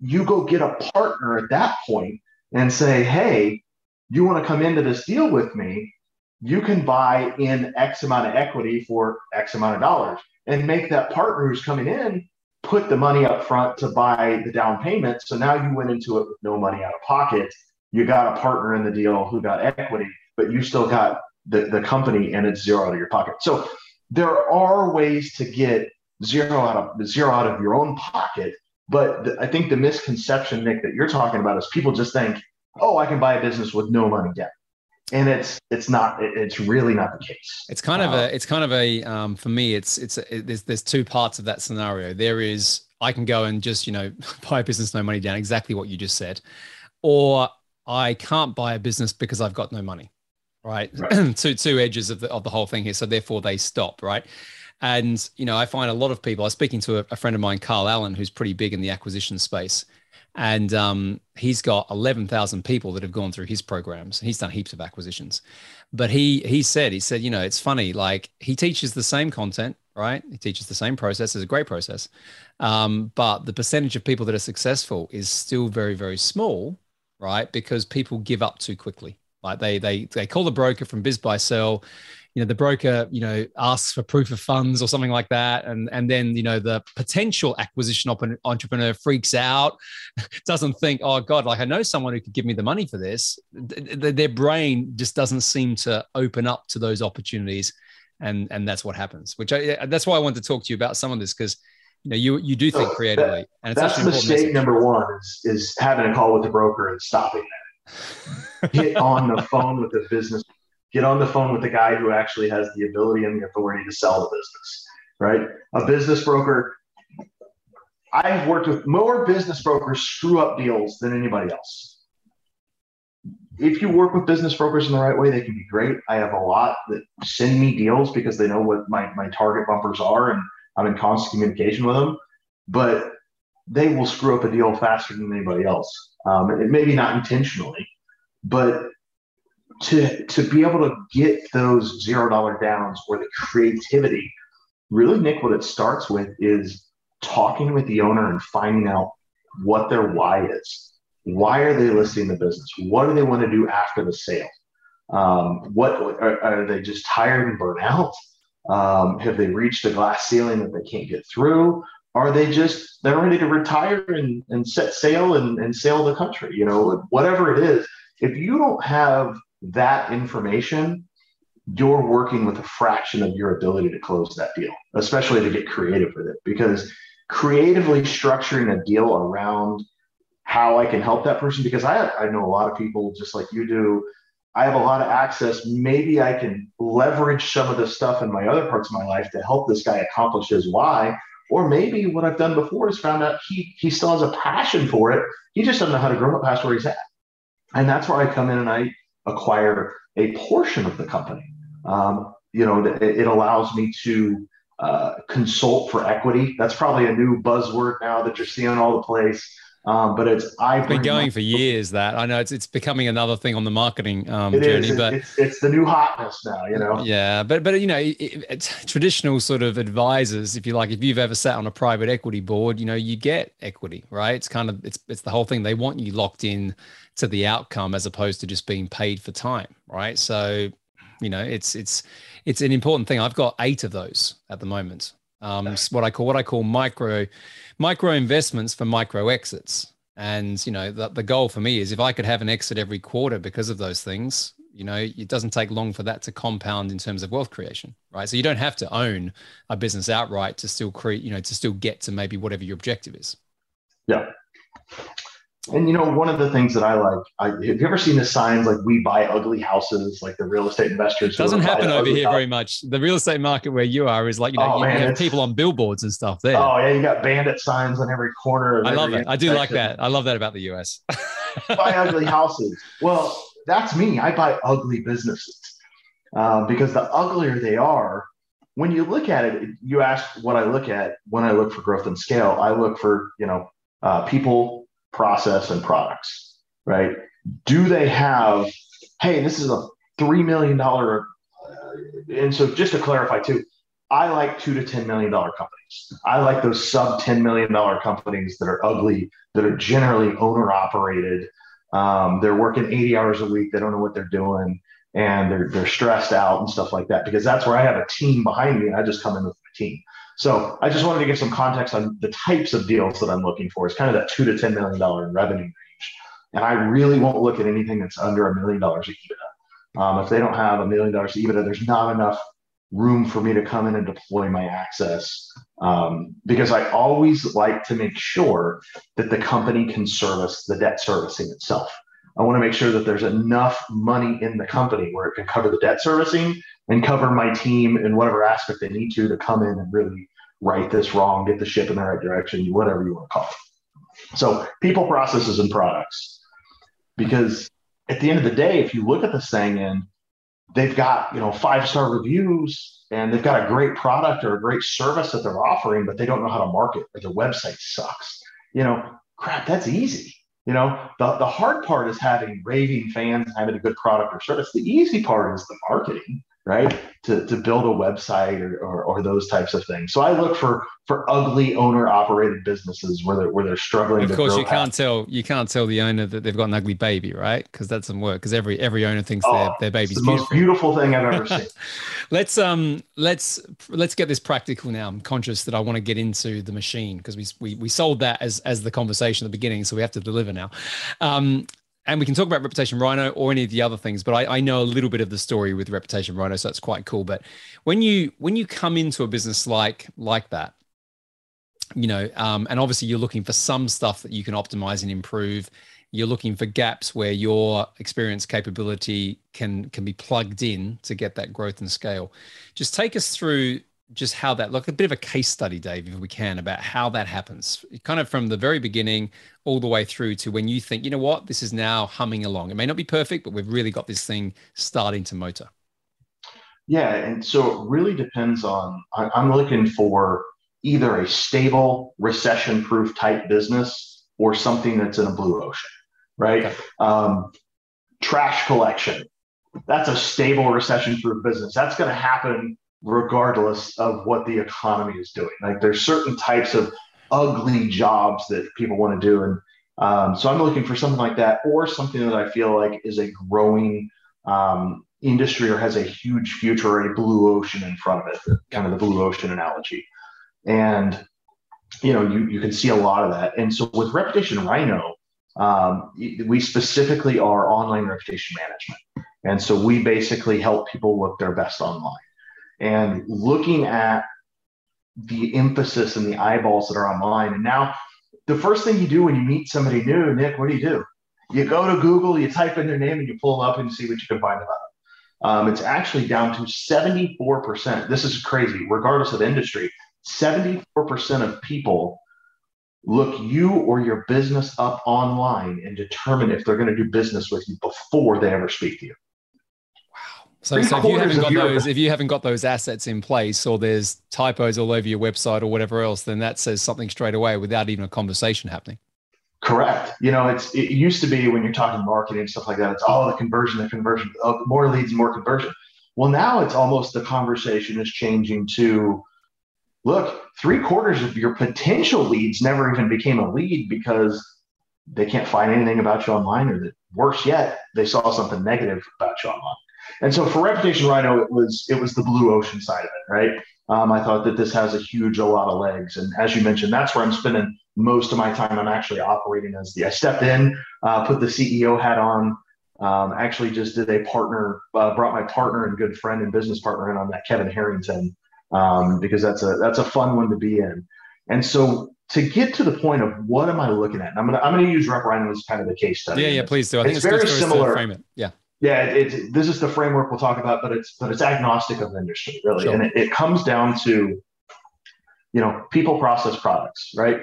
you go get a partner at that point and say, hey, you want to come into this deal with me? You can buy in X amount of equity for X amount of dollars and make that partner who's coming in put the money up front to buy the down payment. So now you went into it with no money out of pocket. You got a partner in the deal who got equity, but you still got the, the company and it's zero out of your pocket. So there are ways to get zero out of zero out of your own pocket but the, I think the misconception, Nick, that you're talking about is people just think, oh, I can buy a business with no money down. And it's it's not it's really not the case. It's kind of a uh, it's kind of a um, for me it's it's it, there's there's two parts of that scenario. There is I can go and just you know buy a business no money down exactly what you just said, or I can't buy a business because I've got no money, right? right. two two edges of the of the whole thing here. So therefore they stop, right? And, you know, I find a lot of people, I was speaking to a, a friend of mine, Carl Allen, who's pretty big in the acquisition space. And um, he's got 11,000 people that have gone through his programs. He's done heaps of acquisitions. But he he said, he said, you know, it's funny, like he teaches the same content, right? He teaches the same process. It's a great process. Um, but the percentage of people that are successful is still very, very small, right? Because people give up too quickly. Like they they they call the broker from BizBuySell, you know the broker you know asks for proof of funds or something like that. And and then you know the potential acquisition entrepreneur freaks out doesn't think oh god like i know someone who could give me the money for this. Their brain just doesn't seem to open up to those opportunities. And and that's what happens which I, that's why i want to talk to you about some of this because you know you you do think creatively and it's that's mistake message. number one is, is having a call with the broker and stopping that get on the phone with the business get on the phone with the guy who actually has the ability and the authority to sell the business, right? A business broker. I've worked with more business brokers screw up deals than anybody else. if you work with business brokers in the right way, they can be great. I have a lot that send me deals because they know what my, my target bumpers are and I'm in constant communication with them. But they will screw up a deal faster than anybody else. Um, and maybe not intentionally, but to to be able to get those zero dollar downs or the creativity, really, Nick, what it starts with is talking with the owner and finding out what their why is. Why are they listing the business? What do they want to do after the sale? Um, what are, are, they just tired and burnt out? Um, have they reached the glass ceiling that they can't get through? Are they just they're ready to retire and, and set sail and, and sail the country? You know, whatever it is. If you don't have that information, you're working with a fraction of your ability to close that deal, especially to get creative with it. Because creatively structuring a deal around how I can help that person, because I, I know a lot of people just like you do. I have a lot of access. Maybe I can leverage some of the stuff in my other parts of my life to help this guy accomplish his why. Or maybe what I've done before is found out he, he still has a passion for it. He just doesn't know how to grow past where he's at. And that's where I come in and I acquire a portion of the company. Um, you know, it, it, allows me to uh, consult for equity. That's probably a new buzzword now that you're seeing all the place. Um, but it's I've been going for years. That I know it's it's becoming another thing on the marketing um, journey. Is. But it's, it's, the new hotness now, you know. Yeah, but but you know, it, traditional sort of advisors, if you like, if you've ever sat on a private equity board, you know, you get equity, right? It's kind of it's it's the whole thing. They want you locked in to the outcome as opposed to just being paid for time, right? So, you know, it's it's it's an important thing. I've got eight of those at the moment. Um, what I call what I call micro micro investments for micro exits. And you know, the, the goal for me is if I could have an exit every quarter because of those things, you know, it doesn't take long for that to compound in terms of wealth creation, right? So you don't have to own a business outright to still create, you know, to still get to maybe whatever your objective is. Yeah. And you know, one of the things that I like, I, have you ever seen the signs like "We buy ugly houses"? Like the real estate investors. Doesn't happen over here house. very much. The real estate market where you are is like you know oh, you, man, have people on billboards and stuff there. Oh yeah, you got bandit signs on every corner. I love it. I do like that. I love that about the U.S. buy ugly houses. Well, that's me. I buy ugly businesses um, because the uglier they are, when you look at it, you ask what I look at when I look for growth and scale. I look for you know uh, people process, and products, right? Do they have, hey, this is a $3 million. And so just to clarify too, I like two to $10 million companies. I like those sub $10 million companies that are ugly, that are generally owner operated. Um, they're working 80 hours a week. They don't know what they're doing and they're, they're stressed out and stuff like that because that's where I have a team behind me and I just come in with my team. So I just wanted to give some context on the types of deals that I'm looking for. It's kind of that two to ten million dollar in revenue range, and I really won't look at anything that's under a million dollars EBITDA. Um, if they don't have a million dollars EBITDA, there's not enough room for me to come in and deploy my access um, because I always like to make sure that the company can service the debt servicing itself. I want to make sure that there's enough money in the company where it can cover the debt servicing and cover my team in whatever aspect they need to to come in and really right this wrong, get the ship in the right direction, whatever you want to call it. So people, processes, and products. Because at the end of the day, if you look at this thing and they've got, you know, five-star reviews and they've got a great product or a great service that they're offering, but they don't know how to market or their website sucks. You know, crap, that's easy. You know, the, the hard part is having raving fans, having a good product or service. The easy part is the marketing right? To, to build a website or, or, or, those types of things. So I look for for ugly owner operated businesses where they're where they're struggling. Of course, you can't tell you can't tell the owner that they've got an ugly baby, right? Because that doesn't work. Because every every owner thinks oh, their their baby's the beautiful. most beautiful thing I've ever seen. let's um let's let's get this practical now. I'm conscious that I want to get into the machine because we, we we sold that as as the conversation at the beginning, so we have to deliver now. Um, and we can talk about reputation rhino or any of the other things but I, I, know a little bit of the story with reputation rhino so that's quite cool. But when you when you come into a business like like that you know um, and obviously you're looking for some stuff that you can optimize and improve you're looking for gaps where your experience capability can can be plugged in to get that growth and scale. Just take us through just how that look a bit of a case study, Dave, if we can, about how that happens, kind of from the very beginning all the way through to when you think, you know what, this is now humming along. It may not be perfect, but we've really got this thing starting to motor. Yeah, and so it really depends on. I'm looking for either a stable, recession-proof type business or something that's in a blue ocean, right? Okay. Um, trash collection. That's a stable, recession-proof business. That's going to happen regardless of what the economy is doing. Like there's certain types of ugly jobs that people want to do. And um, so I'm looking for something like that or something that I feel like is a growing um, industry or has a huge future or a blue ocean in front of it, kind of the blue ocean analogy. And, you know, you, you can see a lot of that. And so with Reputation Rhino, um, we specifically are online reputation management. And so we basically help people look their best online and looking at the emphasis and the eyeballs that are online. And now, the first thing you do when you meet somebody new, Nick, what do you do? You go to Google, you type in their name, and you pull up and see what you can find about them. Um, it's actually down to 74%. This is crazy, regardless of industry. 74% of people look you or your business up online and determine if they're going to do business with you before they ever speak to you. So, so if you haven't got those, if you haven't got those assets in place, or there's typos all over your website or whatever else, then that says something straight away without even a conversation happening. Correct. You know, it's it used to be when you're talking marketing and stuff like that. It's all oh, the conversion, the conversion, oh, more leads, more conversion. Well, now it's almost the conversation is changing to look, three quarters of your potential leads never even became a lead because they can't find anything about you online, or that worse yet, they saw something negative about you online. And so for Reputation Rhino, it was it was the blue ocean side of it, right? Um, I thought that this has a huge, a lot of legs, and as you mentioned, that's where I'm spending most of my time. I'm actually operating as the. I stepped in, uh, put the CEO hat on. Um, actually, just did a partner, uh, brought my partner and good friend and business partner in on that, Kevin Harrington, um, because that's a that's a fun one to be in. And so to get to the point of what am I looking at? I'm gonna I'm gonna use Rep Rhino as kind of the case study. Yeah, yeah, please do. I think it's, it's very similar. Frame it. Yeah yeah, it, this is the framework we'll talk about, but it's but it's agnostic of industry really, sure. and it, it comes down to, you know, people, process, products, right?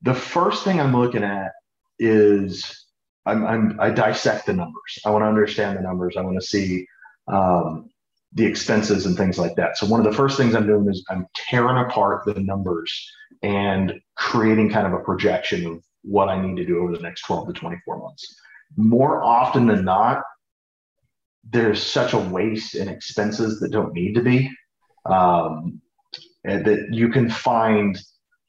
The first thing I'm looking at is I'm, I'm I dissect the numbers. I want to understand the numbers. I want to see um, the expenses and things like that. So one of the first things I'm doing is I'm tearing apart the numbers and creating kind of a projection of what I need to do over the next 12 to 24 months. More often than not, there's such a waste in expenses that don't need to be um, that you can find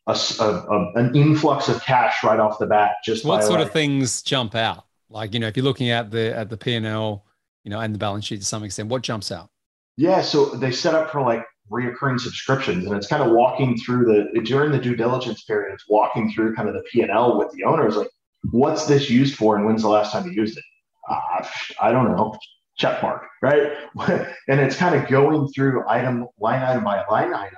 a, a, a, an influx of cash right off the bat just what sort like, of things jump out? Like you know if you're looking at the at the p&l you know and the balance sheet to some extent what jumps out? Yeah so they set up for like reoccurring subscriptions and it's kind of walking through the during the due diligence period it's walking through kind of the p&l with the owners like what's this used for and when's the last time you used it? Uh, i don't know check mark, right? and it's kind of going through item line item by line item.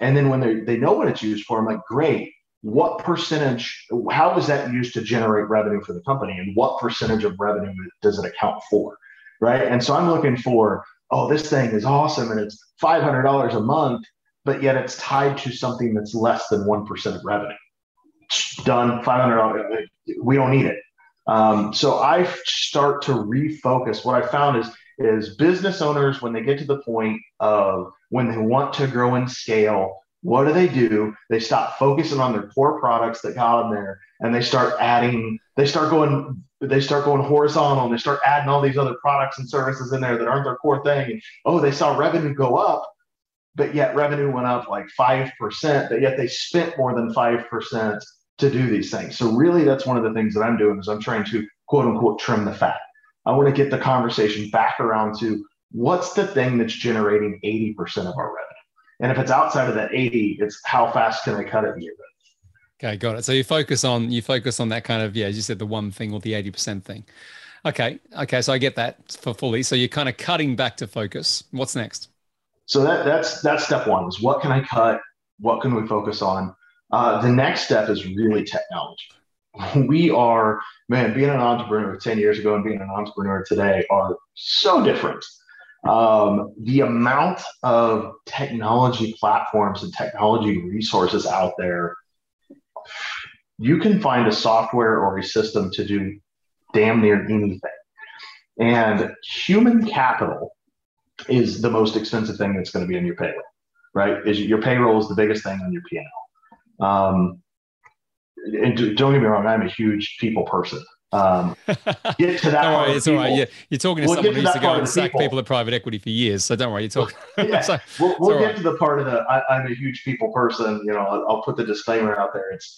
And then when they they know what it's used for, I'm like, great. What percentage? How is that used to generate revenue for the company, and what percentage of revenue does it account for, right? And so I'm looking for, oh, this thing is awesome, and it's five hundred dollars a month, but yet it's tied to something that's less than one percent of revenue. Done, five hundred dollars. We don't need it. Um, so I start to refocus. What I found is is business owners when they get to the point of when they want to grow and scale, what do they do? They stop focusing on their core products that got them there, and they start adding. They start going. They start going horizontal. And they start adding all these other products and services in there that aren't their core thing. And oh, they saw revenue go up, but yet revenue went up like five percent. But yet they spent more than five percent to do these things. So really, that's one of the things that I'm doing is I'm trying to quote unquote trim the fat. I want to get the conversation back around to what's the thing that's generating 80% of our revenue. And if it's outside of that 80, it's how fast can I cut it. Okay, got it. So you focus on you focus on that kind of yeah, as you said, the one thing or the 80% thing. Okay, okay, so I get that for fully. So you're kind of cutting back to focus. What's next? So that that's that's step one is what can I cut? What can we focus on? Uh, the next step is really technology. We are, man, being an entrepreneur 10 years ago and being an entrepreneur today are so different. Um, the amount of technology platforms and technology resources out there, you can find a software or a system to do damn near anything. And human capital is the most expensive thing that's going to be on your payroll, right? Is your payroll is the biggest thing on your P&L. Um, and don't get me wrong, I'm a huge people person. Um, get to that. don't worry, it's all right. You're, you're talking to we'll someone who used to go and sack people. people. at private equity for years, so don't worry. You're talking. yeah, so, we'll, we'll get right. to the part of the. I, am a huge people person. You know, I'll, I'll, put the disclaimer out there. It's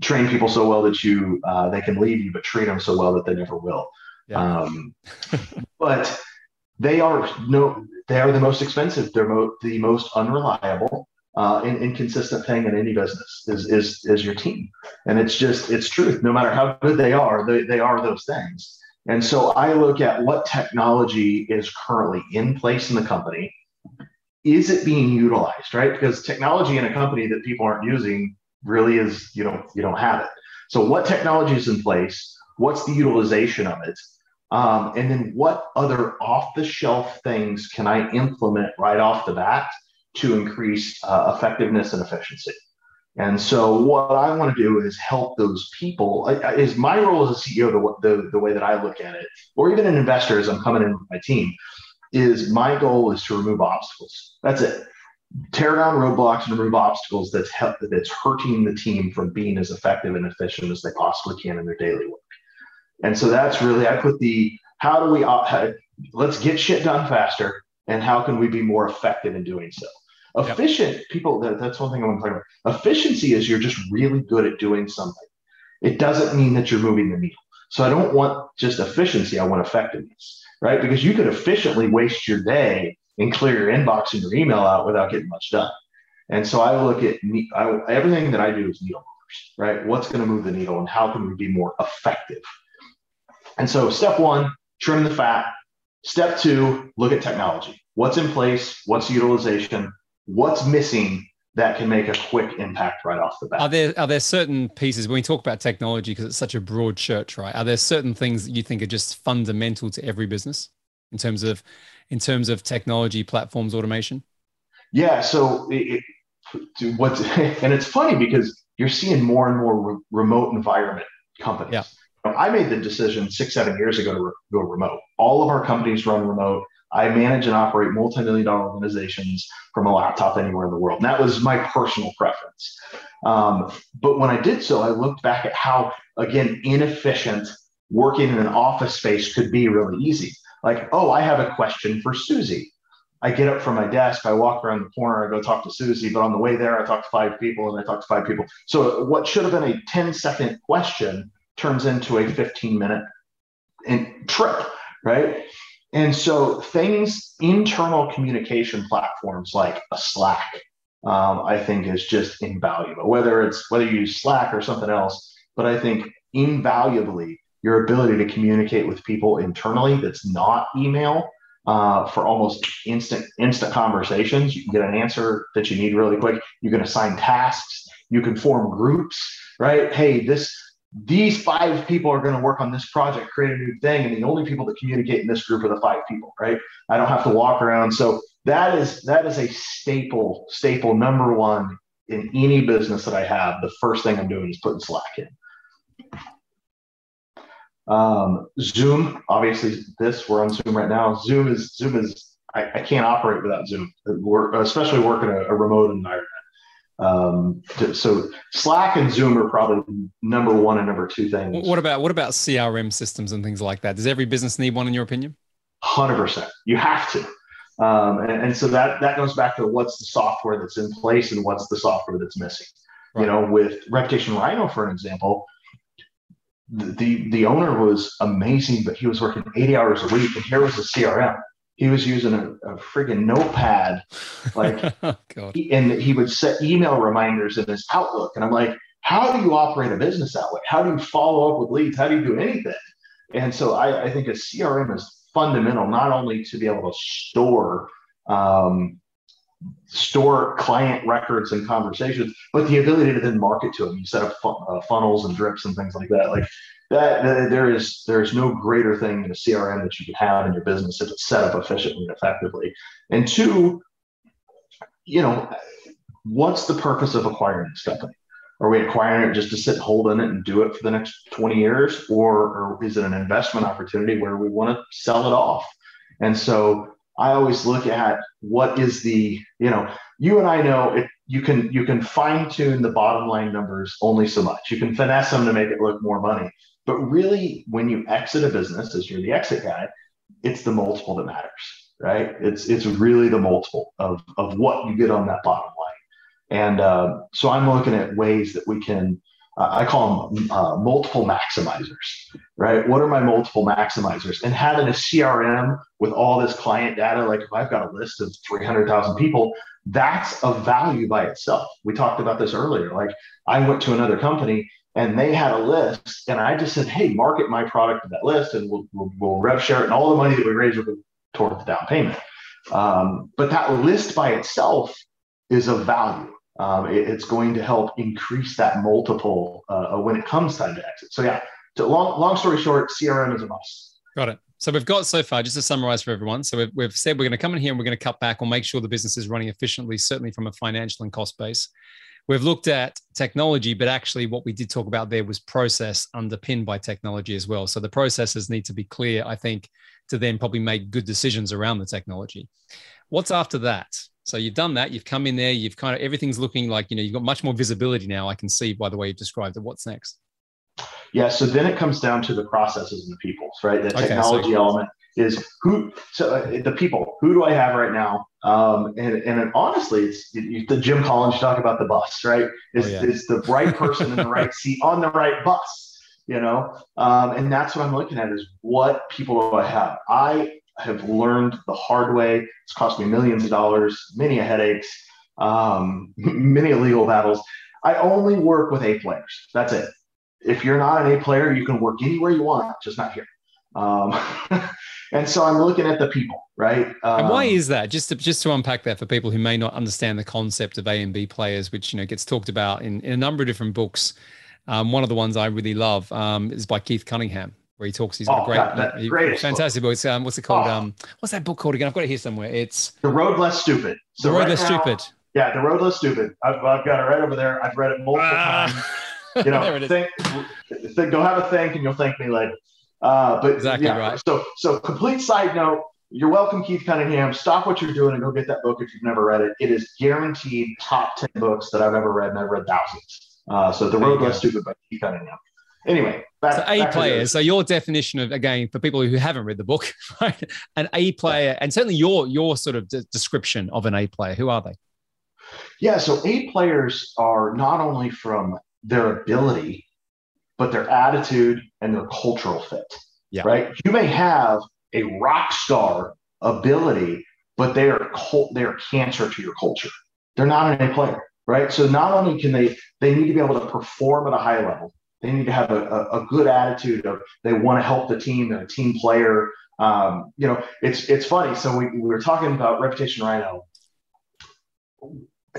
train people so well that you uh, they can leave you, but treat them so well that they never will. Yeah. Um, but they are no, they are the most expensive. They're mo- the most unreliable uh, and inconsistent thing in any business is, is, is your team. And it's just, it's truth. No matter how good they are, they, they are those things. And so I look at what technology is currently in place in the company. Is it being utilized, right? Because technology in a company that people aren't using really is, you know, you don't have it. So what technology is in place? What's the utilization of it? Um, and then what other off the shelf things can I implement right off the bat to increase uh, effectiveness and efficiency. And so, what I want to do is help those people. Is my role as a CEO the, the, the way that I look at it, or even an investor as I'm coming in with my team, is my goal is to remove obstacles. That's it. Tear down roadblocks and remove obstacles that's help, that's hurting the team from being as effective and efficient as they possibly can in their daily work. And so that's really I put the how do we uh, let's get shit done faster and how can we be more effective in doing so. Efficient yep. people, that, that's one thing I want to talk about. Efficiency is you're just really good at doing something. It doesn't mean that you're moving the needle. So I don't want just efficiency, I want effectiveness, right? Because you could efficiently waste your day and clear your inbox and your email out without getting much done. And so I look at I, everything that I do is needle movers, right? What's going to move the needle and how can we be more effective? And so step one, trim the fat. Step two, look at technology. What's in place? What's utilization? What's missing that can make a quick impact right off the bat. Are there are there certain pieces when we talk about technology because it's such a broad church, right? Are there certain things that you think are just fundamental to every business in terms of in terms of technology platforms automation? Yeah, so it, it, what's and it's funny because you're seeing more and more re- remote environment companies. Yeah. I made the decision six, seven years ago to re- go remote. All of our companies run remote. I manage and operate multi-million dollar organizations from a laptop anywhere in the world. And that was my personal preference. Um, but when I did so, I looked back at how, again, inefficient working in an office space could be really easy. Like, oh, I have a question for Susie. I get up from my desk, I walk around the corner, I go talk to Susie, but on the way there, I talk to five people and I talk to five people. So what should have been a 10 second question turns into a 15 minute trip, right? And so things, internal communication platforms like a Slack, um, I think is just invaluable. Whether it's whether you use Slack or something else, but I think invaluably your ability to communicate with people internally that's not email uh, for almost instant instant conversations. You can get an answer that you need really quick. You can assign tasks. You can form groups. Right? Hey, this these five people are going to work on this project, create a new thing, and the only people that communicate in this group are the five people, right? I don't have to walk around. So that is that is a staple, staple number one in any business that I have. The first thing I'm doing is putting Slack in. Um, Zoom, obviously, this we're on Zoom right now. Zoom is Zoom is I, I can't operate without Zoom. We're, especially working a, a remote environment. Um, so Slack and Zoom are probably number one and number two things. What about what about CRM systems and things like that? Does every business need one in your opinion? Hundred percent. You have to. Um, and, and, so that that goes back to what's the software that's in place and what's the software that's missing. Right. You know, with Reputation Rhino, for an example, the the owner was amazing, but he was working 80 hours a week, and here was the CRM he was using a, a friggin' notepad, like, oh, and he would set email reminders in his Outlook. And I'm like, how do you operate a business that way? How do you follow up with leads? How do you do anything? And so I, I think a CRM is fundamental, not only to be able to store um, store client records and conversations, but the ability to then market to them. You set up fun, uh, funnels and drips and things like that. Like that, that there is there is no greater thing in a CRM that you can have in your business if it's set up efficiently and effectively. And two, you know, what's the purpose of acquiring this company? Are we acquiring it just to sit and hold in it and do it for the next 20 years? Or, or is it an investment opportunity where we want to sell it off? And so I always look at what is the, you know, you and I know it, you can you can fine tune the bottom line numbers only so much. You can finesse them to make it look more money. But really, when you exit a business, as you're the exit guy, it's the multiple that matters, right? It's it's really the multiple of of what you get on that bottom line. And uh, so I'm looking at ways that we can uh, I call them uh, multiple maximizers, right? What are my multiple maximizers? And having a CRM with all this client data, like if I've got a list of 300,000 people, that's a value by itself. We talked about this earlier. Like I went to another company and they had a list, and I just said, "Hey, market my product to that list, and we'll, we'll, we'll rev share it, and all the money that we raise will go toward the down payment." Um, but that list by itself is of value um, it, it's going to help increase that multiple uh, when it comes time to exit. So yeah, long long story short, CRM is a must. Got it. So we've got so far, just to summarize for everyone. So we've, we've said we're going to come in here and we're going to cut back or make sure the business is running efficiently, certainly from a financial and cost base. We've looked at technology, but actually, what we did talk about there was process underpinned by technology as well. So the processes need to be clear, I think, to then probably make good decisions around the technology. What's after that? So you've done that. You've come in there. You've kind of everything's looking like you know you've got much more visibility now. I can see by the way you've described it. What's next? Yeah. So then it comes down to the processes and the people, right? The technology so- element is who. So uh, the people. Who do I have right now? Um, and and honestly, it's the Jim Collins talk about the bus, right? Is oh, yeah. is the right person in the right seat on the right bus? You know, um, and that's what I'm looking at is what people do I have? I have learned the hard way. It's cost me millions of dollars, many headaches, um, many legal battles. I only work with A players. That's it. If you're not an A player, you can work anywhere you want, just not here. Um, and so I'm looking at the people, right? Um, and why is that? Just to, just to unpack that for people who may not understand the concept of A and B players, which you know gets talked about in, in a number of different books. Um, one of the ones I really love um, is by Keith Cunningham, where he talks. He's got oh, a great, that, he, great fantastic book. book. Um, what's it called? Oh. Um, what's that book called again? I've got it here somewhere. It's The Road Less Stupid. So the Road right Less now, Stupid. Yeah, The Road Less Stupid. I've, I've got it right over there. I've read it multiple ah. times. You know, think, think, go have a think, and you'll thank me later. Uh, but exactly yeah, right. So, so complete side note. You're welcome, Keith Cunningham. Stop what you're doing and go get that book if you've never read it. It is guaranteed top ten books that I've ever read, and I've read thousands. Uh, so, The Road Less Stupid by Keith Cunningham anyway back, so a player so your definition of again for people who haven't read the book right an a player and certainly your your sort of de- description of an a player who are they yeah so a players are not only from their ability but their attitude and their cultural fit yeah. right you may have a rock star ability but they are cult, they are cancer to your culture they're not an a player right so not only can they they need to be able to perform at a high level they need to have a, a, a good attitude of they want to help the team. They're a team player. Um, you know, it's it's funny. So we, we were talking about Reputation Rhino.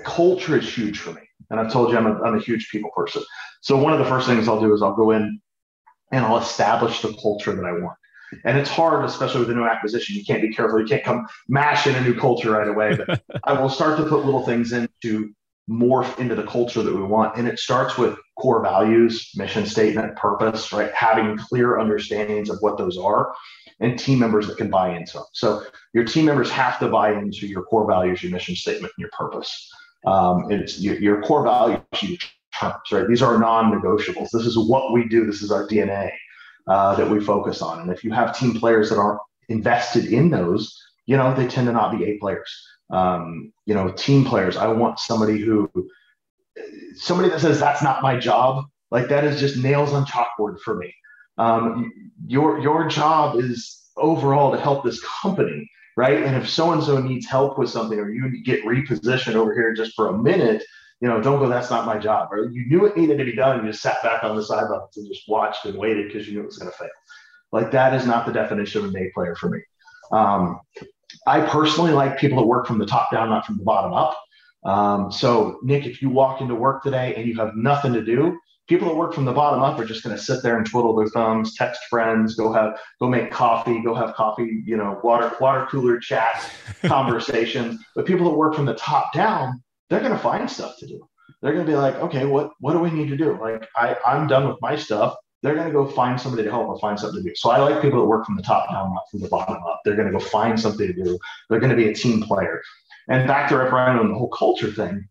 Culture is huge for me, and I've told you I'm a, I'm a huge people person. So one of the first things I'll do is I'll go in and I'll establish the culture that I want. And it's hard, especially with a new acquisition. You can't be careful. You can't come mash in a new culture right away. But I will start to put little things in to morph into the culture that we want. And it starts with core values, mission statement, purpose, right? Having clear understandings of what those are and team members that can buy into them. So your team members have to buy into your core values, your mission statement, and your purpose. Um, it's your, your core values, your terms, right? These are non-negotiables. This is what we do. This is our DNA uh, that we focus on. And if you have team players that aren't invested in those, you know, they tend to not be A players. Um, you know, team players. I want somebody who somebody that says that's not my job, like that is just nails on chalkboard for me. Um, your your job is overall to help this company, right? And if so and so needs help with something, or you get repositioned over here just for a minute, you know, don't go. That's not my job. Or you knew it needed to be done, you just sat back on the sidelines and just watched and waited because you knew it was going to fail. Like that is not the definition of an A player for me. Um, I personally like people that work from the top down, not from the bottom up. Um, so, Nick, if you walk into work today and you have nothing to do, People that work from the bottom up are just going to sit there and twiddle their thumbs, text friends, go have, go make coffee, go have coffee, you know, water, water cooler chat conversations. But people that work from the top down, they're going to find stuff to do. They're going to be like, okay, what, what do we need to do? Like, I, I'm done with my stuff they're going to go find somebody to help or find something to do. So I like people that work from the top down, not from the bottom up. They're going to go find something to do. They're going to be a team player. And back to Rhino and the whole culture thing,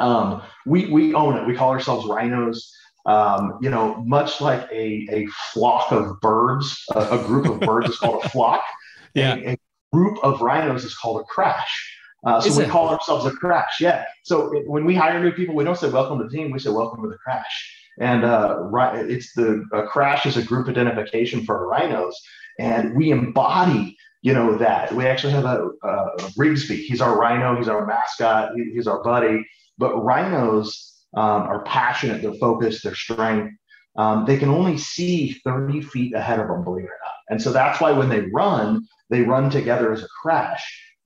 um, we we own it. We call ourselves rhinos. Um, you know, much like a, a flock of birds, a, a group of birds is called a flock. Yeah. A, a, group of rhinos is called a crash. Uh, so Is we it? call ourselves a crash. Yeah. So it, when we hire new people, we don't say welcome to the team. We say welcome to the crash. And uh, ri- it's the a crash is a group identification for rhinos, and we embody you know that we actually have a, a Rigsby. He's our rhino. He's our mascot. He, he's our buddy. But rhinos um, are passionate. They're focused. They're strength. Um, they can only see 30 feet ahead of them, believe it or not. And so that's why when they run, they run together as a crash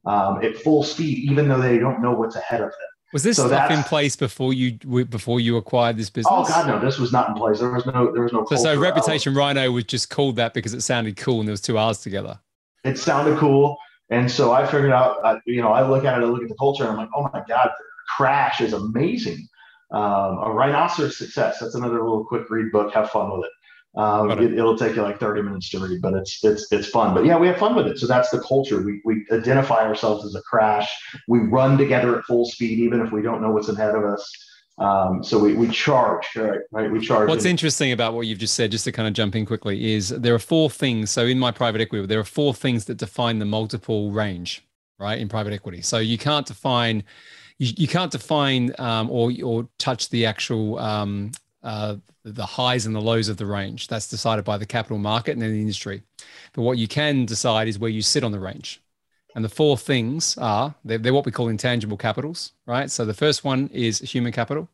um, at full speed, even though they don't know what's ahead of them. Was this So stuff in place before you before you acquired this business? Oh God, no! This was not in place. There was no. There was no. So, so. Reputation Rhino was just called that because it sounded cool and there was two R's together. It sounded cool, and so I figured out. Uh, you know, I look at it. I look at the culture, and I'm like, oh my God, Crash is amazing. Um, a rhinoceros success. That's another little quick read book. Have fun with it. Um, it. will take you like 30 minutes to read, but it's it's it's fun. But yeah, we have fun with it. So that's the culture. We we identify ourselves as a crash. We run together at full speed, even if we don't know what's ahead of us. Um, so we, we charge, right? Right? We charge. What's interesting about what you've just said, just to kind of jump in quickly, is there are four things. So in my private equity, there are four things that define the multiple range, right? In private equity, so you can't define, you, you can't define um, or or touch the actual um, uh, the highs and the lows of the range. That's decided by the capital market and then the industry. But what you can decide is where you sit on the range. And the four things are they're, they're what we call intangible capitals, right? So the first one is human capital.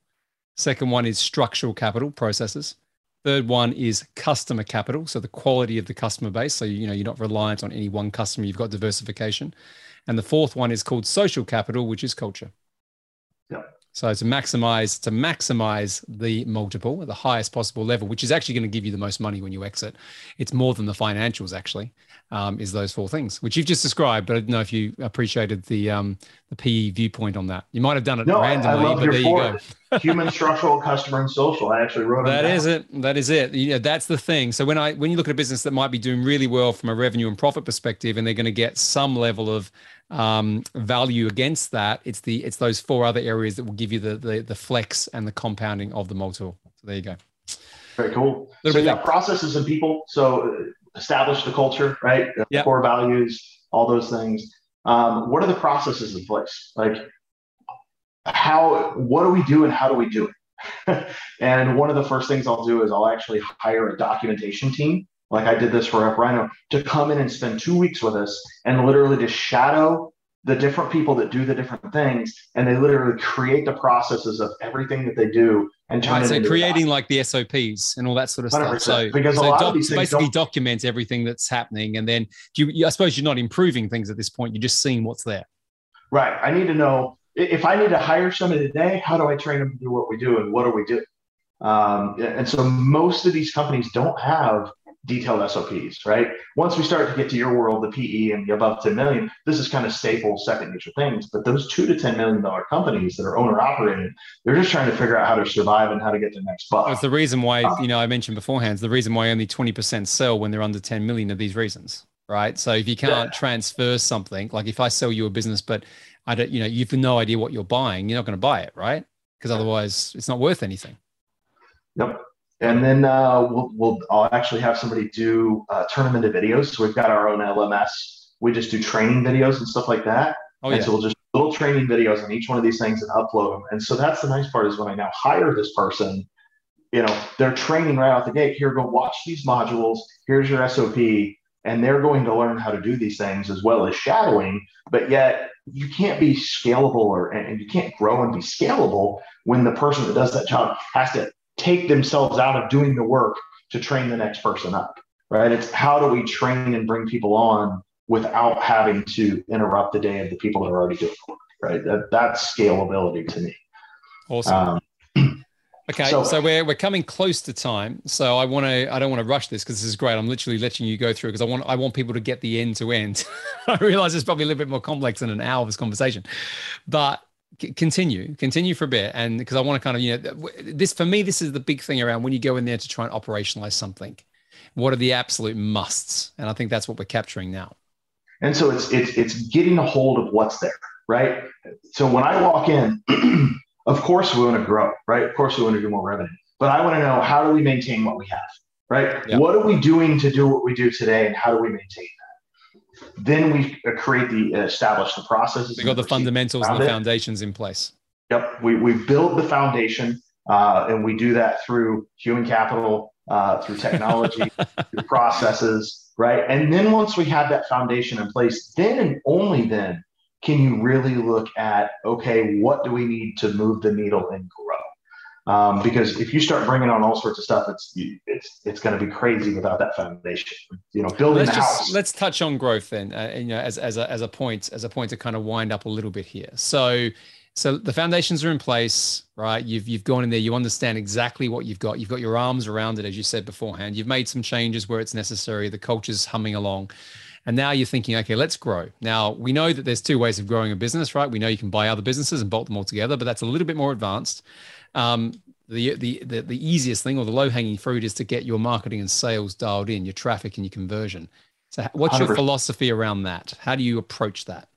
Second one is structural capital processes. Third one is customer capital, so the quality of the customer base. So you know you're not reliant on any one customer. You've got diversification. And the fourth one is called social capital, which is culture. Yeah. So to maximize to maximize the multiple at the highest possible level, which is actually going to give you the most money when you exit. It's more than the financials actually. Um, is those four things, which you've just described, but I don't know if you appreciated the um, the PE viewpoint on that. You might have done it No, I- I randomly, love but there you four. go. human, structural, customer, and social. I actually wrote That is it. That is it. You know, that's the thing. So when I when you look at a business that might be doing really well from a revenue and profit perspective, and they're going to get some level of um, value against that, it's the it's those four other areas that will give you the the, the flex and the compounding of the multiple. So there you go. Very cool. So yeah, processes and people. So uh, establish the culture, right? The Yep. Core values, all those things. Um, what are the processes in place? Like how? What do we do and how do we do it? and one of the first things I'll do is I'll actually hire a documentation team. Like I did this for Rep Rhino to come in and spend two weeks with us and literally just shadow the different people that do the different things, and they literally create the processes of everything that they do and turn Right, so a creating like the SOPs and all that sort of stuff. 100%, So because a so lot of these basically don't- document everything that's happening, and then do you, you- I suppose you're not improving things at this point. You're just seeing what's there. Right. I need to know if I need to hire somebody today, how do I train them to do what we do and what do we do? Um, and so most of these companies don't have detailed SOPs, right? Once we start to get to your world, the PE and the above 10 million, this is kind of staple second nature things. But those two to $10 million companies that are owner operated, they're just trying to figure out how to survive and how to get the next buck. It's the reason why uh-huh. you know I mentioned beforehand. The reason why only 20% sell when they're under 10 million of these reasons, right? So if you can't transfer something, like if I sell you a business, but I don't, you know, you've no idea what you're buying, you're not going to buy it, right? Because otherwise, it's not worth anything. Yep. And then uh, we'll, we'll I'll actually have somebody do uh, turn them into videos. So we've got our own LMS. We just do training videos and stuff like that. Oh and so we'll just little training videos on each one of these things and upload them. And so that's the nice part is when I now hire this person, you know, they're training right out the gate. Here, go watch these modules. Here's your SOP. And they're going to learn how to do these things as well as shadowing. But yet you can't be scalable or and you can't grow and be scalable when the person that does that job has to take themselves out of doing the work to train the next person up. Right. It's how do we train and bring people on without having to interrupt the day of the people that are already doing the work, right? That, that's scalability to me. awesome. Um, Okay, so, so, we're we're coming close to time. So I want to I don't want to rush this because this is great. I'm literally letting you go through because I want I want people to get the end to end. I realize it's probably a little bit more complex than an hour of this conversation, but continue continue for a bit and because I want to kind of you know this for me this is the big thing around when you go in there to try and operationalize something. What are the absolute musts? And I think that's what we're capturing now. And so it's it's it's getting a hold of what's there, right? So when I walk in. Of course, we want to grow, right? Of course, we want to do more revenue. But I want to know how do we maintain what we have, right? Yep. What are we doing to do what we do today, and how do we maintain? Then we uh, create the uh, establish the processes. We got the fundamentals and the foundations in place. Yep, we we build the foundation, uh, and we do that through human capital, uh, through technology, through processes, right? And then once we have that foundation in place, then and only then can you really look at okay what do we need to move the needle and grow um, because if you start bringing on all sorts of stuff it's it's it's going to be crazy without that foundation. You know building let's the just, house. let's touch on growth then uh, you know as, as, a, as a point as a point to kind of wind up a little bit here. So so the foundations are in place right? You've you've gone in there you understand exactly what you've got. You've got your arms around it as you said beforehand. You've made some changes where it's necessary. The culture's humming along and now you're thinking, okay, let's grow. Now we know that there's two ways of growing a business, right? We know you can buy other businesses and bolt them all together, but that's a little bit more advanced. Um, the, the, the, the easiest thing or the low hanging fruit is to get your marketing and sales dialed in, your traffic and your conversion. So, what's your 100%. philosophy around that? How do you approach that?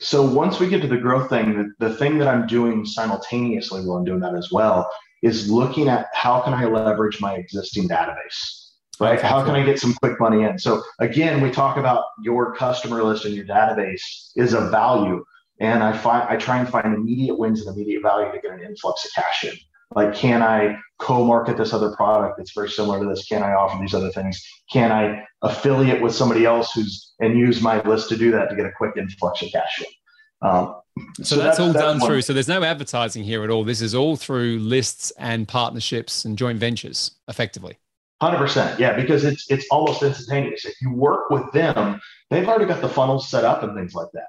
So, once we get to the growth thing, the, the thing that I'm doing simultaneously while I'm doing that as well is looking at how can I leverage my existing database right? How can I get some quick money in? So again, we talk about your customer list and your database is a value. And I find I try and find immediate wins and immediate value to get an influx of cash in. Like, can I co-market this other product that's very similar to this? Can I offer these other things? Can I affiliate with somebody else who's and use my list to do that to get a quick influx of cash in? Um, so, so, that's, that's all that's done one. through. So there's no advertising here at all. This is all through lists and partnerships and joint ventures, effectively. Hundred percent, yeah, because it's it's almost instantaneous. If you work with them, they've already got the funnels set up and things like that.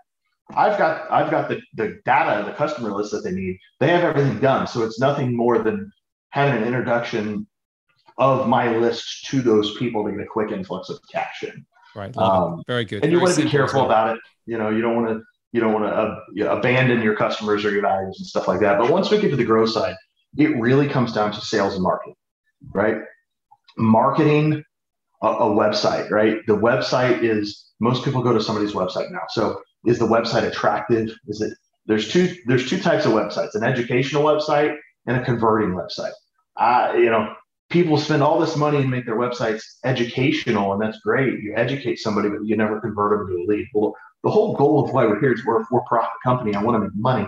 I've got I've got the the data, the customer list that they need. They have everything done, so it's nothing more than having an introduction of my list to those people to get a quick influx of cash in. Right, um, very good. And very you want to be careful about it. You know, you don't want to you don't want to uh, you know, abandon your customers or your values and stuff like that. But once we get to the growth side, it really comes down to sales and marketing, right? Marketing a, a website, right? The website is most people go to somebody's website now. So is the website attractive? Is it there's two there's two types of websites, an educational website and a converting website. Uh, you know, people spend all this money and make their websites educational, and that's great. You educate somebody, but you never convert them to a lead. Well, the whole goal of why we're here is we're a for-profit company. I want to make money.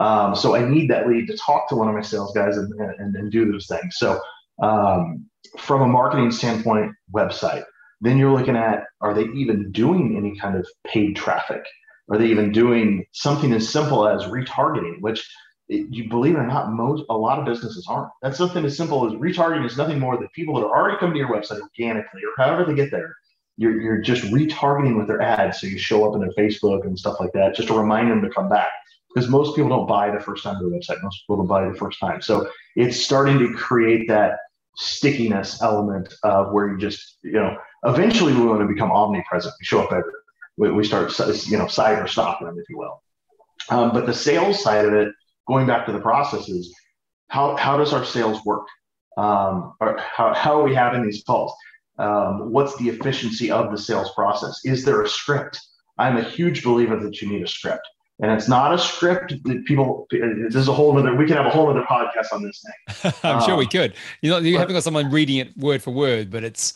Um, so I need that lead to talk to one of my sales guys and, and, and do those things. So um, from a marketing standpoint, website. Then you're looking at are they even doing any kind of paid traffic? Are they even doing something as simple as retargeting, which you believe it or not, most a lot of businesses aren't. That's something as simple as retargeting is nothing more than people that are already coming to your website organically or however they get there. You're, you're just retargeting with their ads. So you show up in their Facebook and stuff like that, just to remind them to come back. Because most people don't buy the first time to the website. Most people don't buy the first time. So it's starting to create that stickiness element of where you just, you know, eventually we want to become omnipresent. We show up everywhere. We, we start, you know, or stop them, if you will. Um, but the sales side of it, going back to the processes, how, how does our sales work? Um, or how, how are we having these calls? Um, what's the efficiency of the sales process? Is there a script? I'm a huge believer that you need a script and it's not a script that people this is a whole other we can have a whole other podcast on this thing i'm um, sure we um, could you know you but, haven't got someone reading it word for word but it's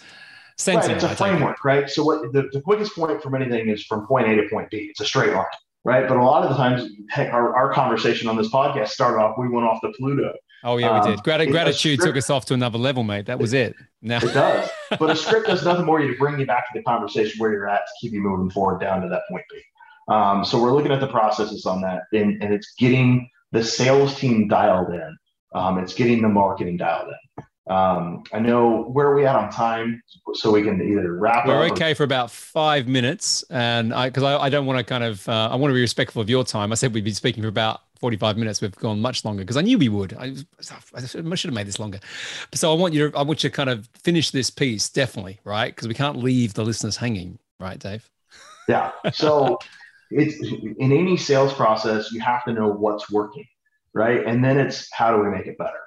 right, it's a framework right so what the, the quickest point from anything is from point a to point b it's a straight line right but a lot of the times heck our, our conversation on this podcast started off we went off the pluto Oh yeah, we did. Um, Grat- gratitude took us off to another level, mate. That was it. No. It does. But a script does nothing more to bring you back to the conversation where you're at to keep you moving forward down to that point B. Um, so we're looking at the processes on that, and, and it's getting the sales team dialed in. Um, it's getting the marketing dialed in. Um, I know where are we at on time, so we can either wrap We're okay or- for about five minutes, and I because I, I, don't want to kind of uh, I want to be respectful of your time. I said we'd be speaking for about 45 minutes. We've gone much longer because I knew we would. I, I should have made this longer. So I want you to, I want you to kind of finish this piece, definitely, right? Because we can't leave the listeners hanging, right, Dave? Yeah. So it's in any sales process, you have to know what's working, right? And then it's how do we make it better?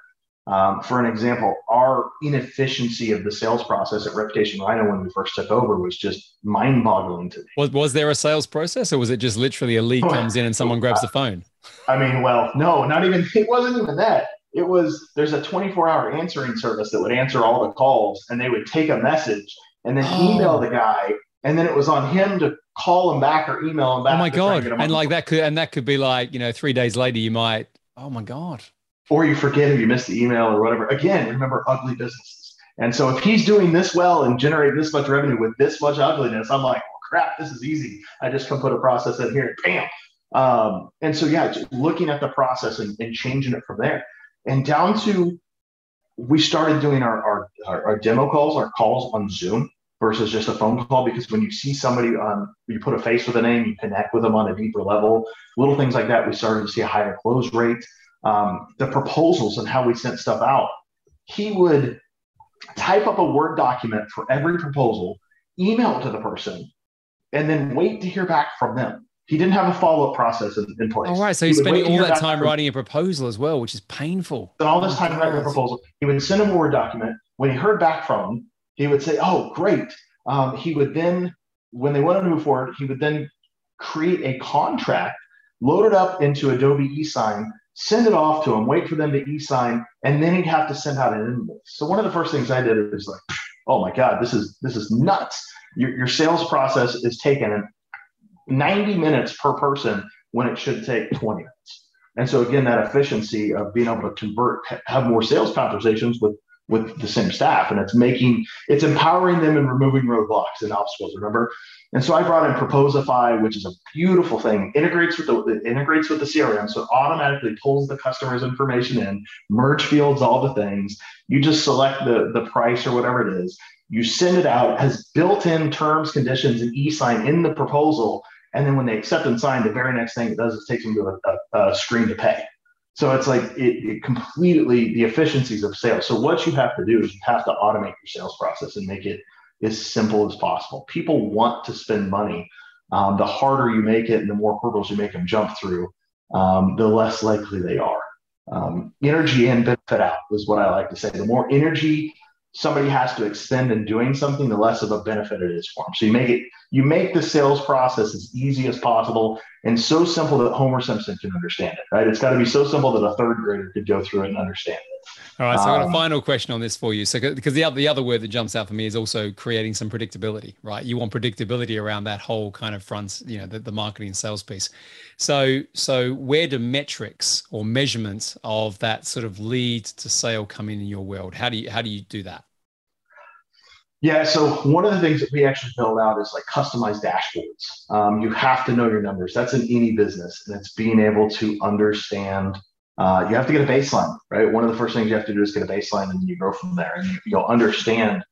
Um, for an example, our inefficiency of the sales process at Reputation Rhino when we first took over was just mind boggling to me. Was, was there a sales process or was it just literally a lead comes in and someone grabs the phone? I mean, well, no, not even, it wasn't even that. It was, there's a 24 hour answering service that would answer all the calls and they would take a message and then oh. email the guy. And then it was on him to call them back or email them back. Oh my God. And like that could, and that could be like, you know, three days later, you might, oh my God or you forget if you missed the email or whatever. Again, remember ugly businesses. And so if he's doing this well and generating this much revenue with this much ugliness, I'm like, well, crap, this is easy. I just come put a process in here, bam. Um, and so yeah, looking at the process and, and, changing it from there, and down to we started doing our, our our demo calls, our calls on Zoom versus just a phone call because when you see somebody on you put a face with a name, you connect with them on a deeper level. Little things like that, we started to see a higher close rate um, the proposals and how we sent stuff out, he would type up a Word document for every proposal, email it to the person, and then wait to hear back from them. He didn't have a follow up process in, in, place. All right. So he's he spending all that time writing a proposal as well, which is painful. And all this oh, time writing a proposal. He would send him a Word document. When he heard back from him, he would say, Oh, great. Um, he would then, when they wanted to move forward, he would then create a contract, load it up into Adobe eSign, send it off to him, wait for them to e-sign, and then he'd have to send out an invoice. So one of the first things I did is like, oh my God, this is this is nuts. Your, your sales process is taking 90 minutes per person when it should take 20 minutes. And so again, that efficiency of being able to convert, have more sales conversations with with the same staff and it's making it's empowering them and removing roadblocks and obstacles remember? And so i brought in proposify which is a beautiful thing. Integrates with the it integrates with the crm so it automatically pulls the customer's information in merge fields all the things. You just select the the price or whatever it is. You send it out has built-in terms conditions and e-sign in the proposal and then when they accept and sign the very next thing it does is takes them to a, a, a screen to pay so it's like it, it, completely the efficiencies of sales. So what you have to do is you have to automate your sales process and make it as simple as possible. People want to spend money. Um, the harder you make it and the more hurdles you make them jump through, um, the less likely they are. Um, energy in, benefit out is what I like to say. The more energy somebody has to extend in doing something, the less of a benefit it is for them. So you make it, you make the sales process as easy as possible and so simple that Homer Simpson can understand it, right? It's got to be so simple that a third grader could go through it and understand it. All right, so I've got a um, final question on this for you. So, because the other, the other word that jumps out for me is also creating some predictability, right? You want predictability around that whole kind of front, you know, the, the marketing and sales piece. So, so where do metrics or measurements of that sort of lead to sale come in in your world? How do you how do you do that? Yeah, so one of the things that we actually build out is like customized dashboards. Um, you have to know your numbers. That's in any business, and it's being able to understand. Uh, you have to get a baseline, right? One of the first things you have to do is get a baseline, and you grow from there, and you, you'll understand,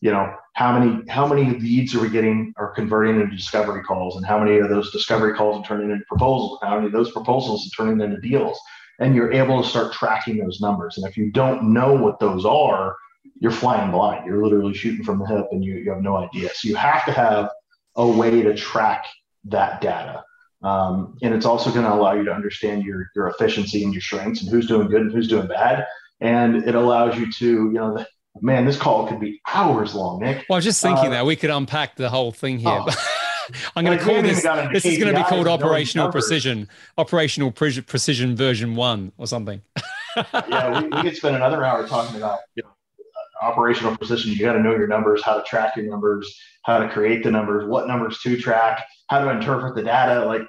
you know, how many how many leads are we getting or converting into discovery calls, and how many of those discovery calls are turning into proposals, how many of those proposals are turning into deals, and you're able to start tracking those numbers. And if you don't know what those are, you're flying blind. You're literally shooting from the hip and you, you have no idea. So you have to have a way to track that data. Um, and it's also going to allow you to understand your, your efficiency and your strengths and who's doing good and who's doing bad. And it allows you to, you know, man, this call could be hours long, Nick. Well, I was just thinking uh, that we could unpack the whole thing here. Oh. I'm going to call this. This is going to be called operational precision, operational pre- precision version one or something. yeah, we, we, could spend another hour talking about you know, operational precision, you got to know your numbers, how to track your numbers, how to create the numbers, what numbers to track, how to interpret the data. Like,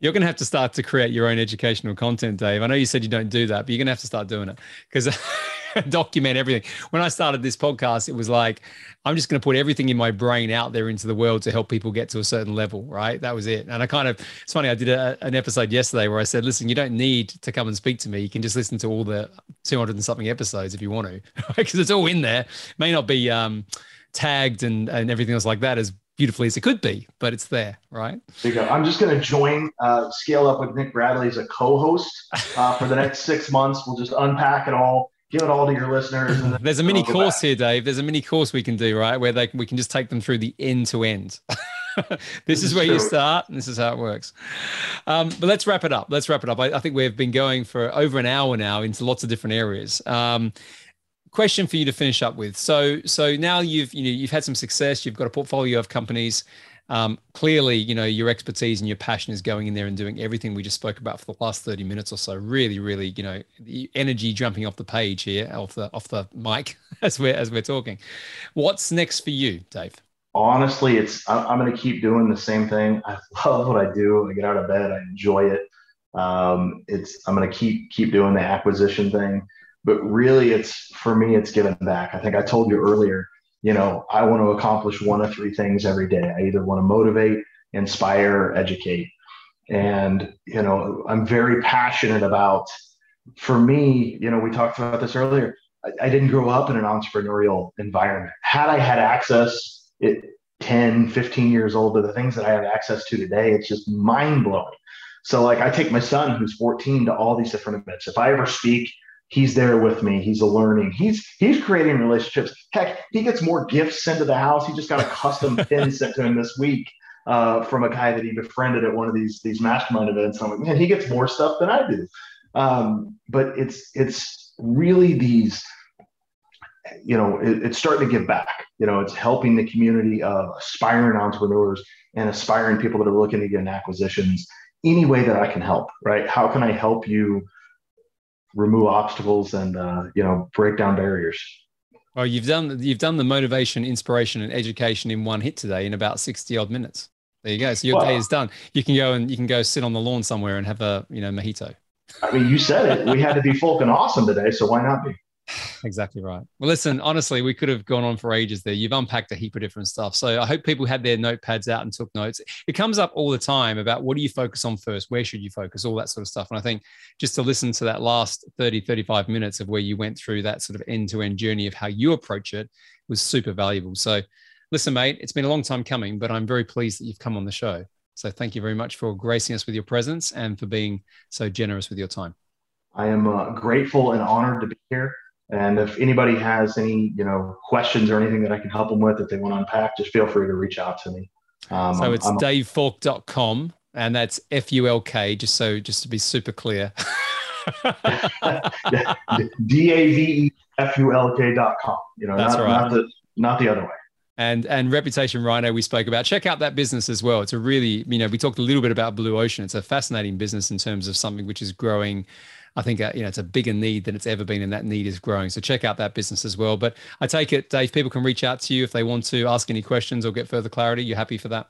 You're going to have to start to create your own educational content, Dave. I know you said you don't do that, but you're going to have to start doing it because document everything. When I started this podcast, it was like, I'm just going to put everything in my brain out there into the world to help people get to a certain level, right? That was it. And I kind of, it's funny, I did a, an episode yesterday where I said, listen, you don't need to come and speak to me. You can just listen to all the 200 and something episodes if you want to, because it's all in there. It may not be, um, tagged and, and everything else like that as beautifully as it could be, but it's there, right? There you go. I'm just going to join uh, Scale Up with Nick Bradley as a co-host uh, for the next six months. We'll just unpack it all, give it all to your listeners. There's a mini course back. here, Dave. There's a mini course we can do, right, where they we can just take them through the end to end. this is where you start, and this is how it works. Um, but let's wrap it up. Let's wrap it up. I, I, think we've been going for over an hour now into lots of different areas. Um, question for you to finish up with. So, so now you've you know you've had some success. You've got a portfolio of companies. Um, clearly, you know your expertise and your passion is going in there and doing everything we just spoke about for the last thirty minutes or so. Really, really, you know, the energy jumping off the page here, off the off the mic as we're as we're talking. What's next for you, Dave? honestly, it's I'm, going to keep doing the same thing. I love what I do. I get out of bed. I enjoy it. Um, it's I'm going to keep keep doing the acquisition thing. But really, it's for me, it's giving back. I think I told you earlier. You know, I want to accomplish one of three things every day. I either want to motivate, inspire, educate. And you know, I'm very passionate about. For me, you know, we talked about this earlier. I, I didn't grow up in an entrepreneurial environment. Had I had access it 10, 15 years old to the things that I have access to today, it's just mind blowing. So like I take my son who's 14 to all these different events. If I ever speak, he's there with me. He's a learning. He's he's creating relationships. Heck, he gets more gifts sent to the house. He just got a custom pin sent to him this week uh, from a guy that he befriended at one of these these mastermind events. I'm like, man, he gets more stuff than I do. Um, but it's it's really these you know, it, it's starting to give back. You know, it's helping the community of aspiring entrepreneurs and aspiring people that are looking to get in acquisitions any way that I can help, right? How can I help you remove obstacles and, uh, you know, break down barriers? Well, you've done you've done the motivation, inspiration, and education in one hit today in about sixty odd minutes. There you go. So your well, day is done. You can go and you can go sit on the lawn somewhere and have a you know mojito. I mean, you said it. We had to be fucking awesome today, so why not be? Exactly right. Well, listen, honestly, we could have gone on for ages there. You've unpacked a heap of different stuff. So I hope people had their notepads out and took notes. It comes up all the time about what do you focus on first? Where should you focus? All that sort of stuff. And I think just to listen to that last 30, 35 minutes of where you went through that sort of end to end journey of how you approach it was super valuable. So listen, mate, it's been a long time coming, but I'm very pleased that you've come on the show. So thank you very much for gracing us with your presence and for being so generous with your time. I am uh, grateful and honored to be here. And if anybody has any, you know, questions or anything that I can help them with, if they want to unpack, just feel free to reach out to me. Um, so it's I'm, davefulk.com and that's F U L K, just so just to be super clear. D A V E F U L K dot com. You know, that's not, right. not the not the other way. And and reputation rhino we spoke about. Check out that business as well. It's a really, you know, we talked a little bit about Blue Ocean. It's a fascinating business in terms of something which is growing I think uh, you know it's a bigger need than it's ever been, and that need is growing. So check out that business as well. But I take it, Dave, people can reach out to you if they want to ask any questions or get further clarity. You're happy for that?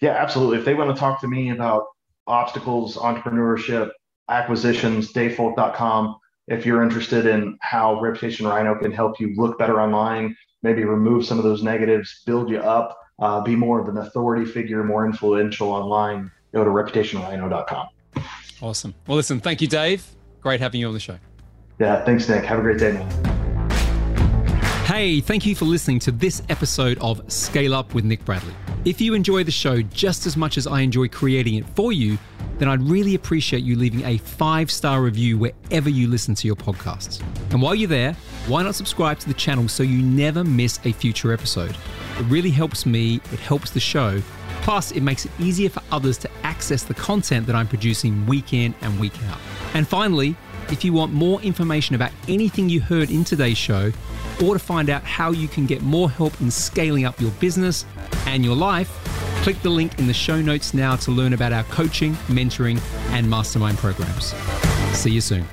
Yeah, absolutely. If they want to talk to me about obstacles, entrepreneurship, acquisitions, davefulk.com. If you're interested in how Reputation Rhino can help you look better online, maybe remove some of those negatives, build you up, uh, be more of an authority figure, more influential online, go to reputationrhino.com. Awesome. Well, listen, thank you, Dave. Great having you on the show. Yeah, thanks, Nick. Have a great day, man. Hey, thank you for listening to this episode of Scale Up with Nick Bradley. If you enjoy the show just as much as I enjoy creating it for you, then I'd really appreciate you leaving a five star review wherever you listen to your podcasts. And while you're there, why not subscribe to the channel so you never miss a future episode? It really helps me, it helps the show. Plus, it makes it easier for others to access the content that I'm producing week in and week out. And finally, if you want more information about anything you heard in today's show, or to find out how you can get more help in scaling up your business and your life, click the link in the show notes now to learn about our coaching, mentoring, and mastermind programs. See you soon.